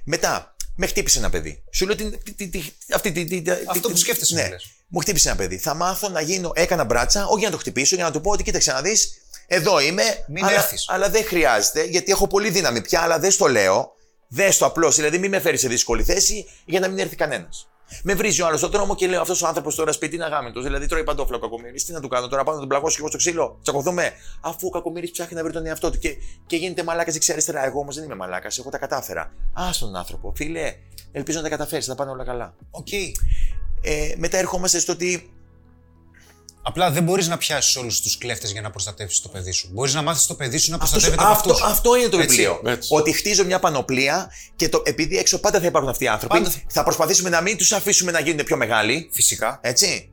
Μετά, με χτύπησε ένα παιδί. Σου λέω την, τι- τι- τι- αυτή τη- τη- τη- Αυτό τη- που σκέφτεσαι, Ναι. μου λες. Μου χτύπησε ένα παιδί. Θα μάθω να γίνω. Έκανα μπράτσα, όχι για να το χτυπήσω, για να του πω ότι κοίταξε να δεις. Εδώ είμαι. Μην αλλά, έρθεις. αλλά δεν χρειάζεται, γιατί έχω πολύ δύναμη πια, αλλά δεν στο λέω. Δες το απλώς. Δηλαδή, μην με φέρεις σε δύσκολη θέση για να μην έρθει κανένας. Με βρίζει ο άλλος στον δρόμο και λέω αυτός ο άνθρωπος τώρα σπίτι είναι αγάμητος. Δηλαδή τρώει παντόφλα ο κακομοίρης. Τι να του κάνω τώρα, πάω να τον πλακώσω και εγώ στο ξύλο. Τσακωθούμε. Αφού ο κακομοίρης ψάχνει να βρει τον εαυτό του και, και γίνεται μαλάκας δεξιά-αριστερά. Εγώ όμως δεν είμαι μαλάκας. Εγώ τα κατάφερα. Α τον άνθρωπο. Φίλε, ελπίζω να τα καταφέρεις, θα πάνε όλα καλά. Οκ. Ε, μετά ερχόμαστε στο ότι Απλά δεν μπορείς να πιάσεις όλους τους κλέφτες για να προστατεύσεις το παιδί σου. Μπορείς να μάθεις το παιδί σου να Αυτό, προστατεύεται από αυτό, αυτούς. αυτό είναι το Έτσι. βιβλίο. Έτσι. Ότι χτίζω μια πανοπλία και το, επειδή έξω πάντα θα υπάρχουν αυτοί οι άνθρωποι, Πάντα θα- θα προσπαθήσουμε να μην τους αφήσουμε να γίνουν πιο μεγάλοι. Φυσικά. Έτσι.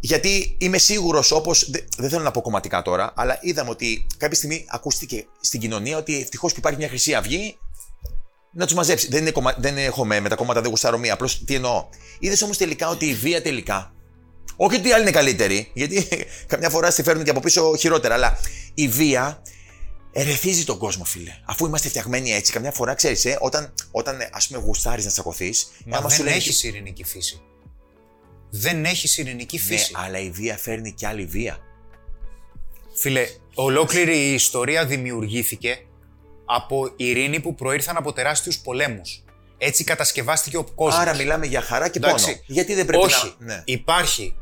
Γιατί είμαι σίγουρος, όπω. Δεν θέλω να πω κομματικά τώρα, αλλά είδαμε ότι κάποια στιγμή ακούστηκε στην κοινωνία ότι ευτυχώς που υπάρχει μια χρυσή αυγή να τους μαζέψει. Δεν, είναι κομμα... δεν έχω με, με τα κόμματα, δεν γουστάρω μία. Απλώς τι εννοώ. Είδες όμως τελικά ότι η βία τελικά. Όχι ότι οι άλλοι είναι καλύτεροι, γιατί καμιά φορά στη φέρνουν και από πίσω χειρότερα, αλλά η βία ερεθίζει τον κόσμο, φίλε. Αφού είμαστε φτιαγμένοι έτσι, καμιά φορά ξέρεις, ε, όταν, όταν ας πούμε γουστάρεις να τσακωθεί, Μα δεν έχεις ειρηνική φύση. Δεν έχεις ειρηνική Ναι, φύση. αλλά η βία φέρνει και άλλη βία. Φίλε, ολόκληρη η ιστορία δημιουργήθηκε από ειρήνη που προήρθαν από τεράστιους πολέμους. Έτσι κατασκευάστηκε ο κόσμος. Άρα μιλάμε για χαρά και Εντάξει. πόνο. Γιατί δεν πρέπει Όχι. να. Ναι. Υπάρχει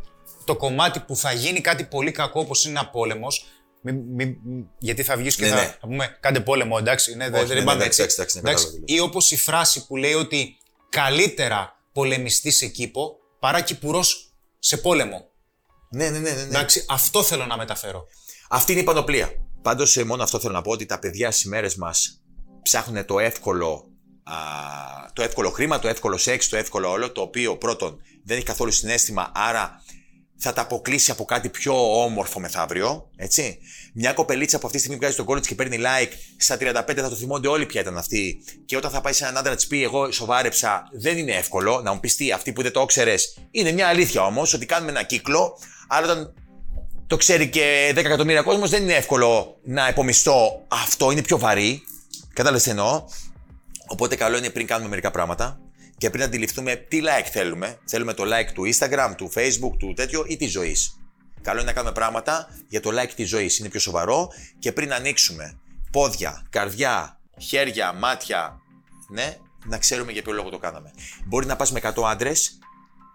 το κομμάτι που θα γίνει κάτι πολύ κακό όπως είναι ένα πόλεμος. Μη- μη- μη- γιατί θα βγεις και Ναι, θα, ναι. θα πούμε κάντε πόλεμο, εντάξει. Ναι, δεν- Όχι, δεν ναι, πάμε ναι, έτσι. εντάξει, εντάξει, ναι, κατάλαβα τι λες. Ή όπως η φράση που λέει ότι καλύτερα πολεμιστή σε κήπο παρά κυπουρός σε πόλεμο. Ναι, ναι, ναι, ναι, ναι. Εντάξει, αυτό θέλω να μεταφέρω. Αυτή είναι η πανοπλία. Πάντως, μόνο αυτό θέλω να πω ότι τα παιδιά στις μέρες μας ψάχνουν το εύκολο α, το εύκολο χρήμα, το εύκολο σεξ, το εύκολο όλο, το οποίο πρώτον δεν έχει καθόλου συνέστημα, άρα θα τα αποκλείσει από κάτι πιο όμορφο μεθαύριο, έτσι. Μια κοπελίτσα που αυτή τη στιγμή βγάζει στο college και παίρνει like, στα 35 θα το θυμώνται όλοι ποια ήταν αυτή. Και όταν θα πάει σε έναν άντρα να της πει: Εγώ σοβάρεψα, δεν είναι εύκολο να μου πεις τι, αυτή που δεν το ήξερες. Είναι μια αλήθεια όμως ότι κάνουμε ένα κύκλο, αλλά όταν το ξέρει και 10 εκατομμύρια κόσμος, δεν είναι εύκολο να επομιστώ αυτό, είναι πιο βαρύ. Κατάλαβες τι εννοώ; Οπότε καλό είναι πριν κάνουμε μερικά πράγματα και πριν αντιληφθούμε τι like θέλουμε. Θέλουμε το like του Instagram, του Facebook, του τέτοιο ή της ζωής. Καλό είναι να κάνουμε πράγματα για το like της ζωής. Είναι πιο σοβαρό και πριν ανοίξουμε πόδια, καρδιά, χέρια, μάτια, ναι, να ξέρουμε για ποιο λόγο το κάναμε. Μπορεί να πας με 100 άντρες,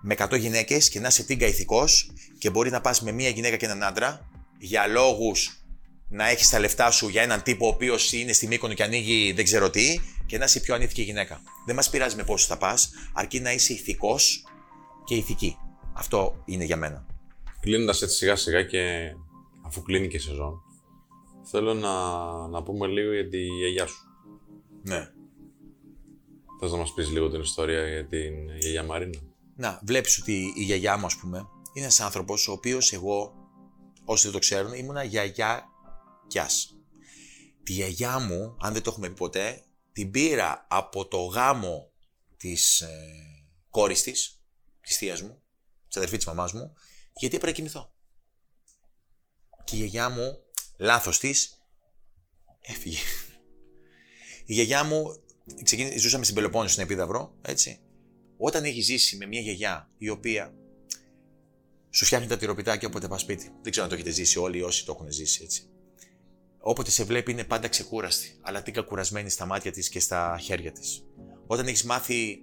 με 100 γυναίκες και να είσαι τίγκα ηθικός και μπορεί να πας με μία γυναίκα και έναν άντρα για λόγους να έχεις τα λεφτά σου για έναν τύπο ο οποίος είναι στη Μύκονο και ανοίγει δεν ξέρω τι και να είσαι πιο ανήθικη γυναίκα. Δεν μας πειράζει με πόσο θα πας, αρκεί να είσαι ηθικός και ηθική. Αυτό είναι για μένα. Κλείνοντας έτσι σιγά σιγά και αφού κλείνει και η σεζόν, θέλω να, να πούμε λίγο για τη γιαγιά σου. Ναι. Θες να μας πεις λίγο την ιστορία για την γιαγιά Μαρίνα; Να, βλέπεις ότι η γιαγιά μου, ας πούμε, είναι ένας άνθρωπος ο οποίος εγώ, όσοι δεν το ξέρουν, ήμουνα γιαγιά κιάς. Τη γιαγιά μου, αν δεν το έχουμε πει ποτέ, την πήρα από το γάμο της ε, κόρης της, της θείας μου, της αδερφής της μαμάς μου, γιατί έπρεπε να κοιμηθώ. Και η γιαγιά μου, λάθος της, έφυγε. Η γιαγιά μου, ξεκίνη, ζούσαμε στην Πελοπόννησο στην Επίδαυρο, έτσι. Όταν έχει ζήσει με μια γιαγιά η οποία σου φτιάχνει τα τυροπιτάκια όποτε πας σπίτι. Δεν ξέρω αν το έχετε ζήσει όλοι όσοι το έχουν ζήσει έτσι. Όποτε σε βλέπει είναι πάντα ξεκούραστη, αλλά τίκα κουρασμένη στα μάτια της και στα χέρια της. Όταν έχεις μάθει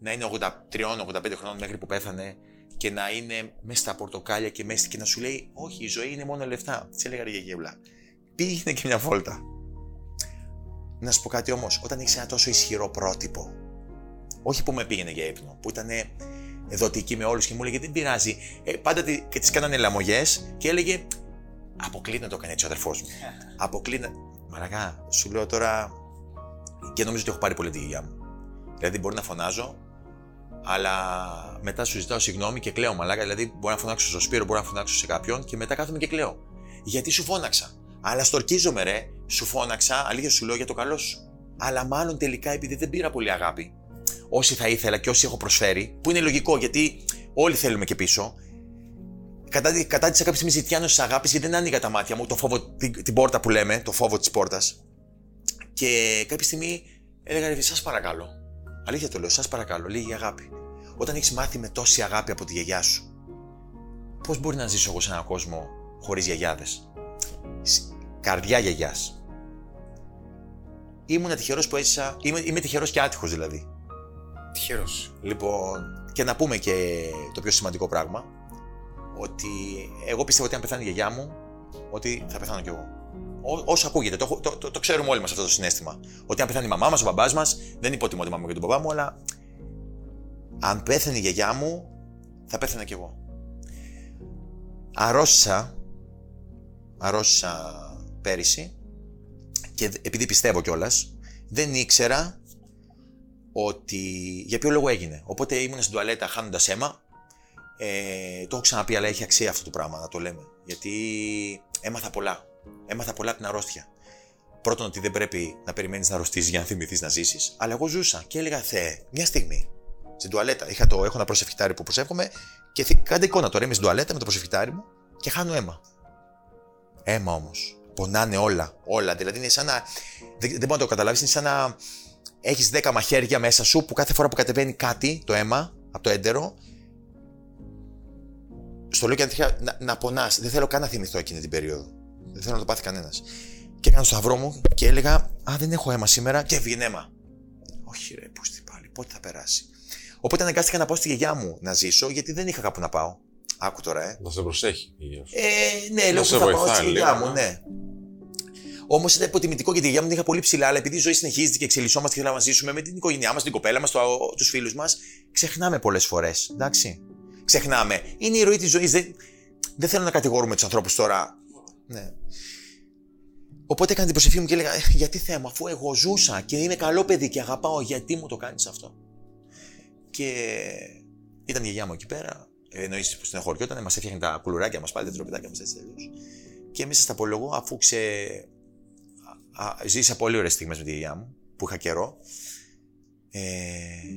να είναι 83-85 χρόνων μέχρι που πέθανε και να είναι μέσα στα πορτοκάλια και μέσα και να σου λέει Όχι, η ζωή είναι μόνο λεφτά. Τι έλεγα ρε γεγευλά. Πήγαινε και μια βόλτα. Να σου πω κάτι όμως, όταν έχεις ένα τόσο ισχυρό πρότυπο, όχι που με πήγαινε για ύπνο, που ήταν δοτική με όλους και μου έλεγε Δεν πειράζει. Ε, πάντα τη, και τη κάνανε λαμογές και έλεγε Αποκλείται να το κάνει έτσι ο αδερφός μου. Αποκλείται. Μαρακά, σου λέω τώρα. Και νομίζω ότι έχω πάρει πολύ τη γιαγιά μου. Δηλαδή μπορεί να φωνάζω, αλλά μετά σου ζητάω συγγνώμη και κλαίω μαλάκα. Δηλαδή μπορεί να φωνάξω στο Σπύρο, μπορεί να φωνάξω σε κάποιον και μετά κάθομαι και κλαίω. Γιατί σου φώναξα. Αλλά στορκίζομαι, ρε. Σου φώναξα, αλήθεια σου λέω για το καλό σου. Αλλά μάλλον τελικά επειδή δεν πήρα πολύ αγάπη, όσοι θα ήθελα και όσοι έχω προσφέρει, που είναι λογικό γιατί όλοι θέλουμε και πίσω, κατά, κατά κάποια στιγμή ζητιάνω της αγάπης γιατί δεν άνοιγα τα μάτια μου, το φόβο, την, την πόρτα που λέμε, το φόβο της πόρτας. Και κάποια στιγμή έλεγα ρε, σας παρακαλώ. Αλήθεια το λέω, σας παρακαλώ, λίγη αγάπη. Όταν έχεις μάθει με τόση αγάπη από τη γιαγιά σου, πώς μπορεί να ζήσω εγώ σε έναν κόσμο χωρίς γιαγιάδες; Καρδιά γιαγιάς. Ήμουν τυχερός που έζησα. Είμαι, είμαι τυχερός και άτυχος δηλαδή. Τυχερός. Λοιπόν, και να πούμε και το πιο σημαντικό πράγμα, ότι εγώ πιστεύω ότι αν πεθάνει η γιαγιά μου, ότι θα πεθάνω κι εγώ. Ό, όσο ακούγεται, το, το, το, το ξέρουμε όλοι μας αυτό το συνέστημα. Ότι αν πεθάνει η μαμά μας, ο μπαμπάς μας, δεν υποτιμώ τη μαμά μου και τον μπαμπά μου, αλλά αν πέθανε η γιαγιά μου, θα πέθανα κι εγώ. Αρρώστησα, αρρώστησα πέρυσι και επειδή πιστεύω κιόλας, δεν ήξερα ότι για ποιο λόγο έγινε. Οπότε ήμουν στην τουαλέτα χάνοντας αίμα ε, το έχω ξαναπεί, αλλά έχει αξία αυτό το πράγμα να το λέμε. Γιατί έμαθα πολλά. Έμαθα πολλά από την αρρώστια. Πρώτον, ότι δεν πρέπει να περιμένεις να αρρωστήσει για να θυμηθείς να ζήσεις. Αλλά εγώ ζούσα και έλεγα Θεέ, μια στιγμή στην τουαλέτα. Είχα το, έχω ένα προσευχητάρι που προσεύχομαι και θυ, κάντε εικόνα τώρα. Είμαι στην τουαλέτα με το προσευχητάρι μου και χάνω αίμα. Αίμα όμως. Πονάνε όλα. Όλα. Δηλαδή είναι σαν να. Δεν, δεν μπορεί να το καταλάβεις. Είναι σαν να έχεις 10 μαχαίρια μέσα σου που κάθε φορά που κατεβαίνει κάτι, το αίμα, από το έντερο, στο λέω και αντίθετα να, να πονάς. Δεν θέλω καν να θυμηθώ εκείνη την περίοδο. Δεν θέλω να το πάθει κανένας. Και έκανα το σταυρό μου και έλεγα Α, δεν έχω αίμα σήμερα και έβγαινε αίμα. Όχι, ρε, πώ τι πάλι, πότε θα περάσει. Οπότε αναγκάστηκα να πάω στη γιαγιά μου να ζήσω γιατί δεν είχα κάπου να πάω. Άκου τώρα, ε. Να σε προσέχει η γιαγιά σου. Ε, ναι, λέω σε που θα πάω βοηθάει στη γιαγιά λίγο, μου, ναι. Όμως ήταν υποτιμητικό γιατί η γιαγιά μου την είχα πολύ ψηλά, αλλά επειδή η ζωή συνεχίζεται και εξελισσόμαστε και θέλαμε να ζήσουμε με την οικογένειά μας, την κοπέλα μας, τους φίλους μας, ξεχνάμε πολλές φορές. Εντάξει ξεχνάμε. Είναι η ροή της ζωής. Δεν, δεν θέλω να κατηγορούμε τους ανθρώπους τώρα. Ναι. Οπότε έκανε την προσευχή μου και έλεγα: «Ε, Γιατί θέμα, αφού εγώ ζούσα και είμαι καλό παιδί και αγαπάω, γιατί μου το κάνεις αυτό; Και ήταν η γιαγιά μου εκεί πέρα, εννοείς που στενοχωριόταν, μας έφτιαχνε τα κουλουράκια μας πάλι, τα τροπιτάκια μας έτσι τελείω. Και μέσα στα απολογώ, αφού ξε. Α, α, ζήσα πολύ ωραίες στιγμές με τη γιαγιά μου, που είχα καιρό. Ε,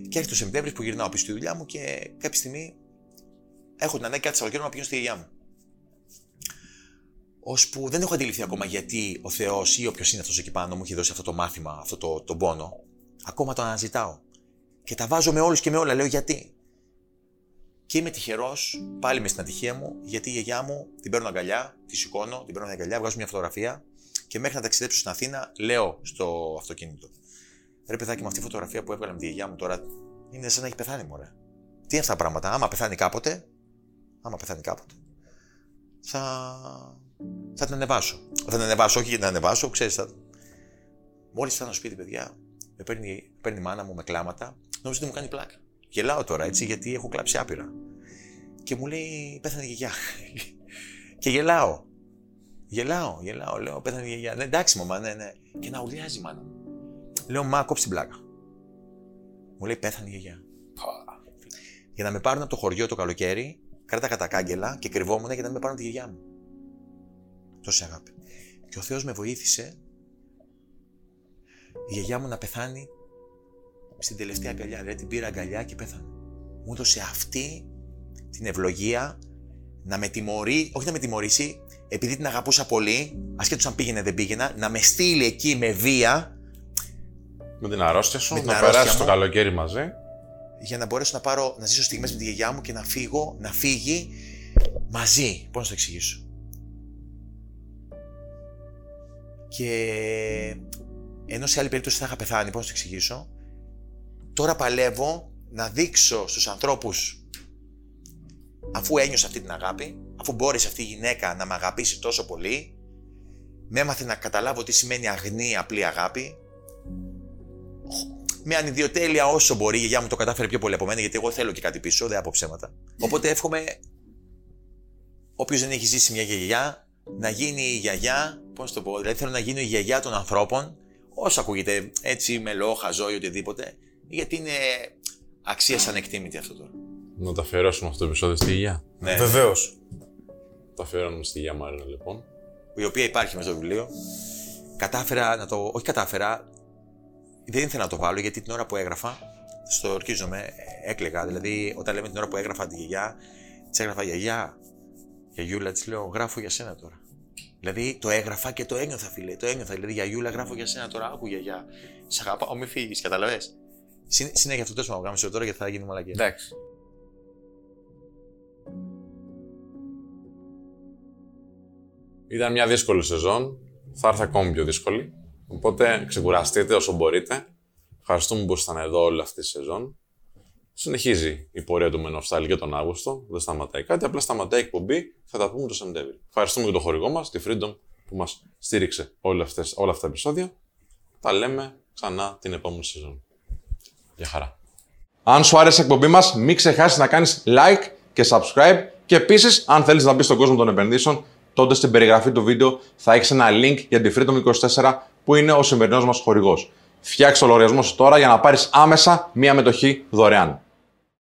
και έρχεται το Σεπτέμβρης που γυρνάω πίσω στη δουλειά μου και κάποια στιγμή έχω την ανάγκη κάτι Σαββατοκύριακο να πηγαίνω στη γιαγιά μου. Ώσπου δεν έχω αντιληφθεί ακόμα γιατί ο Θεός ή όποιος είναι αυτός εκεί πάνω μου έχει δώσει αυτό το μάθημα, αυτό το, τον πόνο. Ακόμα το αναζητάω. Και τα βάζω με όλους και με όλα. Λέω γιατί; Και είμαι τυχερός, πάλι με στην ατυχία μου, γιατί η γιαγιά μου την παίρνω αγκαλιά, τη σηκώνω, την παίρνω αγκαλιά, βγάζω μια φωτογραφία και μέχρι να ταξιδέψω στην Αθήνα, λέω στο αυτοκίνητο. Ρε παιδάκι, με αυτή η φωτογραφία που έβγαλα με τη γιαγιά μου τώρα, είναι σαν να έχει πεθάνει μωρέ. Τι είναι αυτά τα πράγματα, άμα πεθάνει κάποτε, άμα πεθάνει κάποτε, θα, θα την ανεβάσω. Θα την ανεβάσω, όχι για την ανεβάσω, ξέρεις. Θα... Μόλις φτάνω στο σπίτι, παιδιά, με παίρνει, παίρνει η μάνα μου με κλάματα, νόμιζα ότι μου κάνει πλάκα. Γελάω τώρα έτσι, γιατί έχω κλάψει άπειρα. Και μου λέει, πέθανε η γιαγιά. και γελάω. Γελάω, γελάω, λέω, πέθανε η γιαγιά. Ναι, εντάξει, μαμά, ναι, ναι. Και να ουλιάζει η μάνα μου. Λέω, μα κόψει την πλάκα. Μου λέει, πέθανε η γιαγιά. Για να με πάρουν από το χωριό το καλοκαίρι, κράταγα τα κάγκελα και κρυβόμουν για να με πάρουν τη γιαγιά μου. Τόση αγάπη. Και ο Θεός με βοήθησε η γιαγιά μου να πεθάνει στην τελευταία αγκαλιά. Δηλαδή την πήρα αγκαλιά και πέθανε. Μου έδωσε αυτή την ευλογία να με τιμωρεί, όχι να με τιμωρήσει, επειδή την αγαπούσα πολύ, ασχέτω αν πήγαινε δεν πήγαινα, να με στείλει εκεί με βία. Με την αρρώστια σου, Με την να αρρώστια περάσει το μου. καλοκαίρι μαζί. Για να μπορέσω να πάρω, να ζήσω στιγμές με τη γιαγιά μου και να φύγω, να φύγει μαζί. Πώς να το εξηγήσω; Και ενώ σε άλλη περίπτωση θα είχα πεθάνει, πώς να το εξηγήσω, τώρα παλεύω να δείξω στους ανθρώπους αφού ένιωσα αυτή την αγάπη, αφού μπόρεσε αυτή η γυναίκα να με αγαπήσει τόσο πολύ, με έμαθε να καταλάβω τι σημαίνει αγνή απλή αγάπη, με ανιδιοτέλεια όσο μπορεί. Η γιαγιά μου το κατάφερε πιο πολύ από μένα, γιατί εγώ θέλω και κάτι πίσω, δεν από ψέματα. Οπότε εύχομαι όποιος δεν έχει ζήσει μια γιαγιά να γίνει η γιαγιά, πώς το πω, δηλαδή θέλω να γίνω η γιαγιά των ανθρώπων, όσο ακούγεται έτσι, μελό, χαζό ή οτιδήποτε, γιατί είναι αξία ανεκτήμητη αυτό τώρα. Να τα αφιερώσουμε αυτό το επεισόδιο στη Γεια. Ναι, Βεβαίως. Τα αφιερώνουμε στη Γεια Μαρίνα λοιπόν. η οποία υπάρχει μέσα στο βιβλίο. Κατάφερα να το. Όχι κατάφερα, δεν ήθελα να το βάλω γιατί την ώρα που έγραφα, στο ορκίζομαι, έκλαιγα. Δηλαδή, όταν λέμε την ώρα που έγραφα τη γιαγιά, της έγραφα γιαγιά. Γιαγιούλα, της λέω, γράφω για σένα τώρα. Δηλαδή, το έγραφα και το ένιωθα, φίλε. Το ένιωθα. Δηλαδή, γιαγιούλα, γράφω για σένα τώρα. Άκου γιαγιά. Σ' αγαπάω, μη φύγεις, καταλαβέ. Συνέχεια αυτό το να κάνω τώρα γιατί θα γίνει μαλακία. Εντάξει. Ήταν μια δύσκολη σεζόν. Θα έρθει ακόμη πιο δύσκολη. Οπότε ξεκουραστείτε όσο μπορείτε. Ευχαριστούμε που ήσασταν εδώ όλη αυτή τη σεζόν. Συνεχίζει η πορεία του Men of Style και τον Αύγουστο. Δεν σταματάει κάτι, απλά σταματάει η εκπομπή. Θα τα πούμε το Σεπτέμβριο. Ευχαριστούμε και τον χορηγό μας, τη Freedom, που μας στήριξε όλα, αυτές, όλα αυτά τα επεισόδια. Τα λέμε ξανά την επόμενη σεζόν. Γεια χαρά. Αν σου άρεσε η εκπομπή μας, μην ξεχάσεις να κάνεις like και subscribe. Και επίσης, αν θέλεις να μπεις στον κόσμο των επενδύσεων, τότε στην περιγραφή του βίντεο θα έχεις ένα link για τη Freedom 24 που είναι ο σημερινός μας χορηγός. Φτιάξε το λογαριασμό σου τώρα για να πάρεις άμεσα μία μετοχή δωρεάν.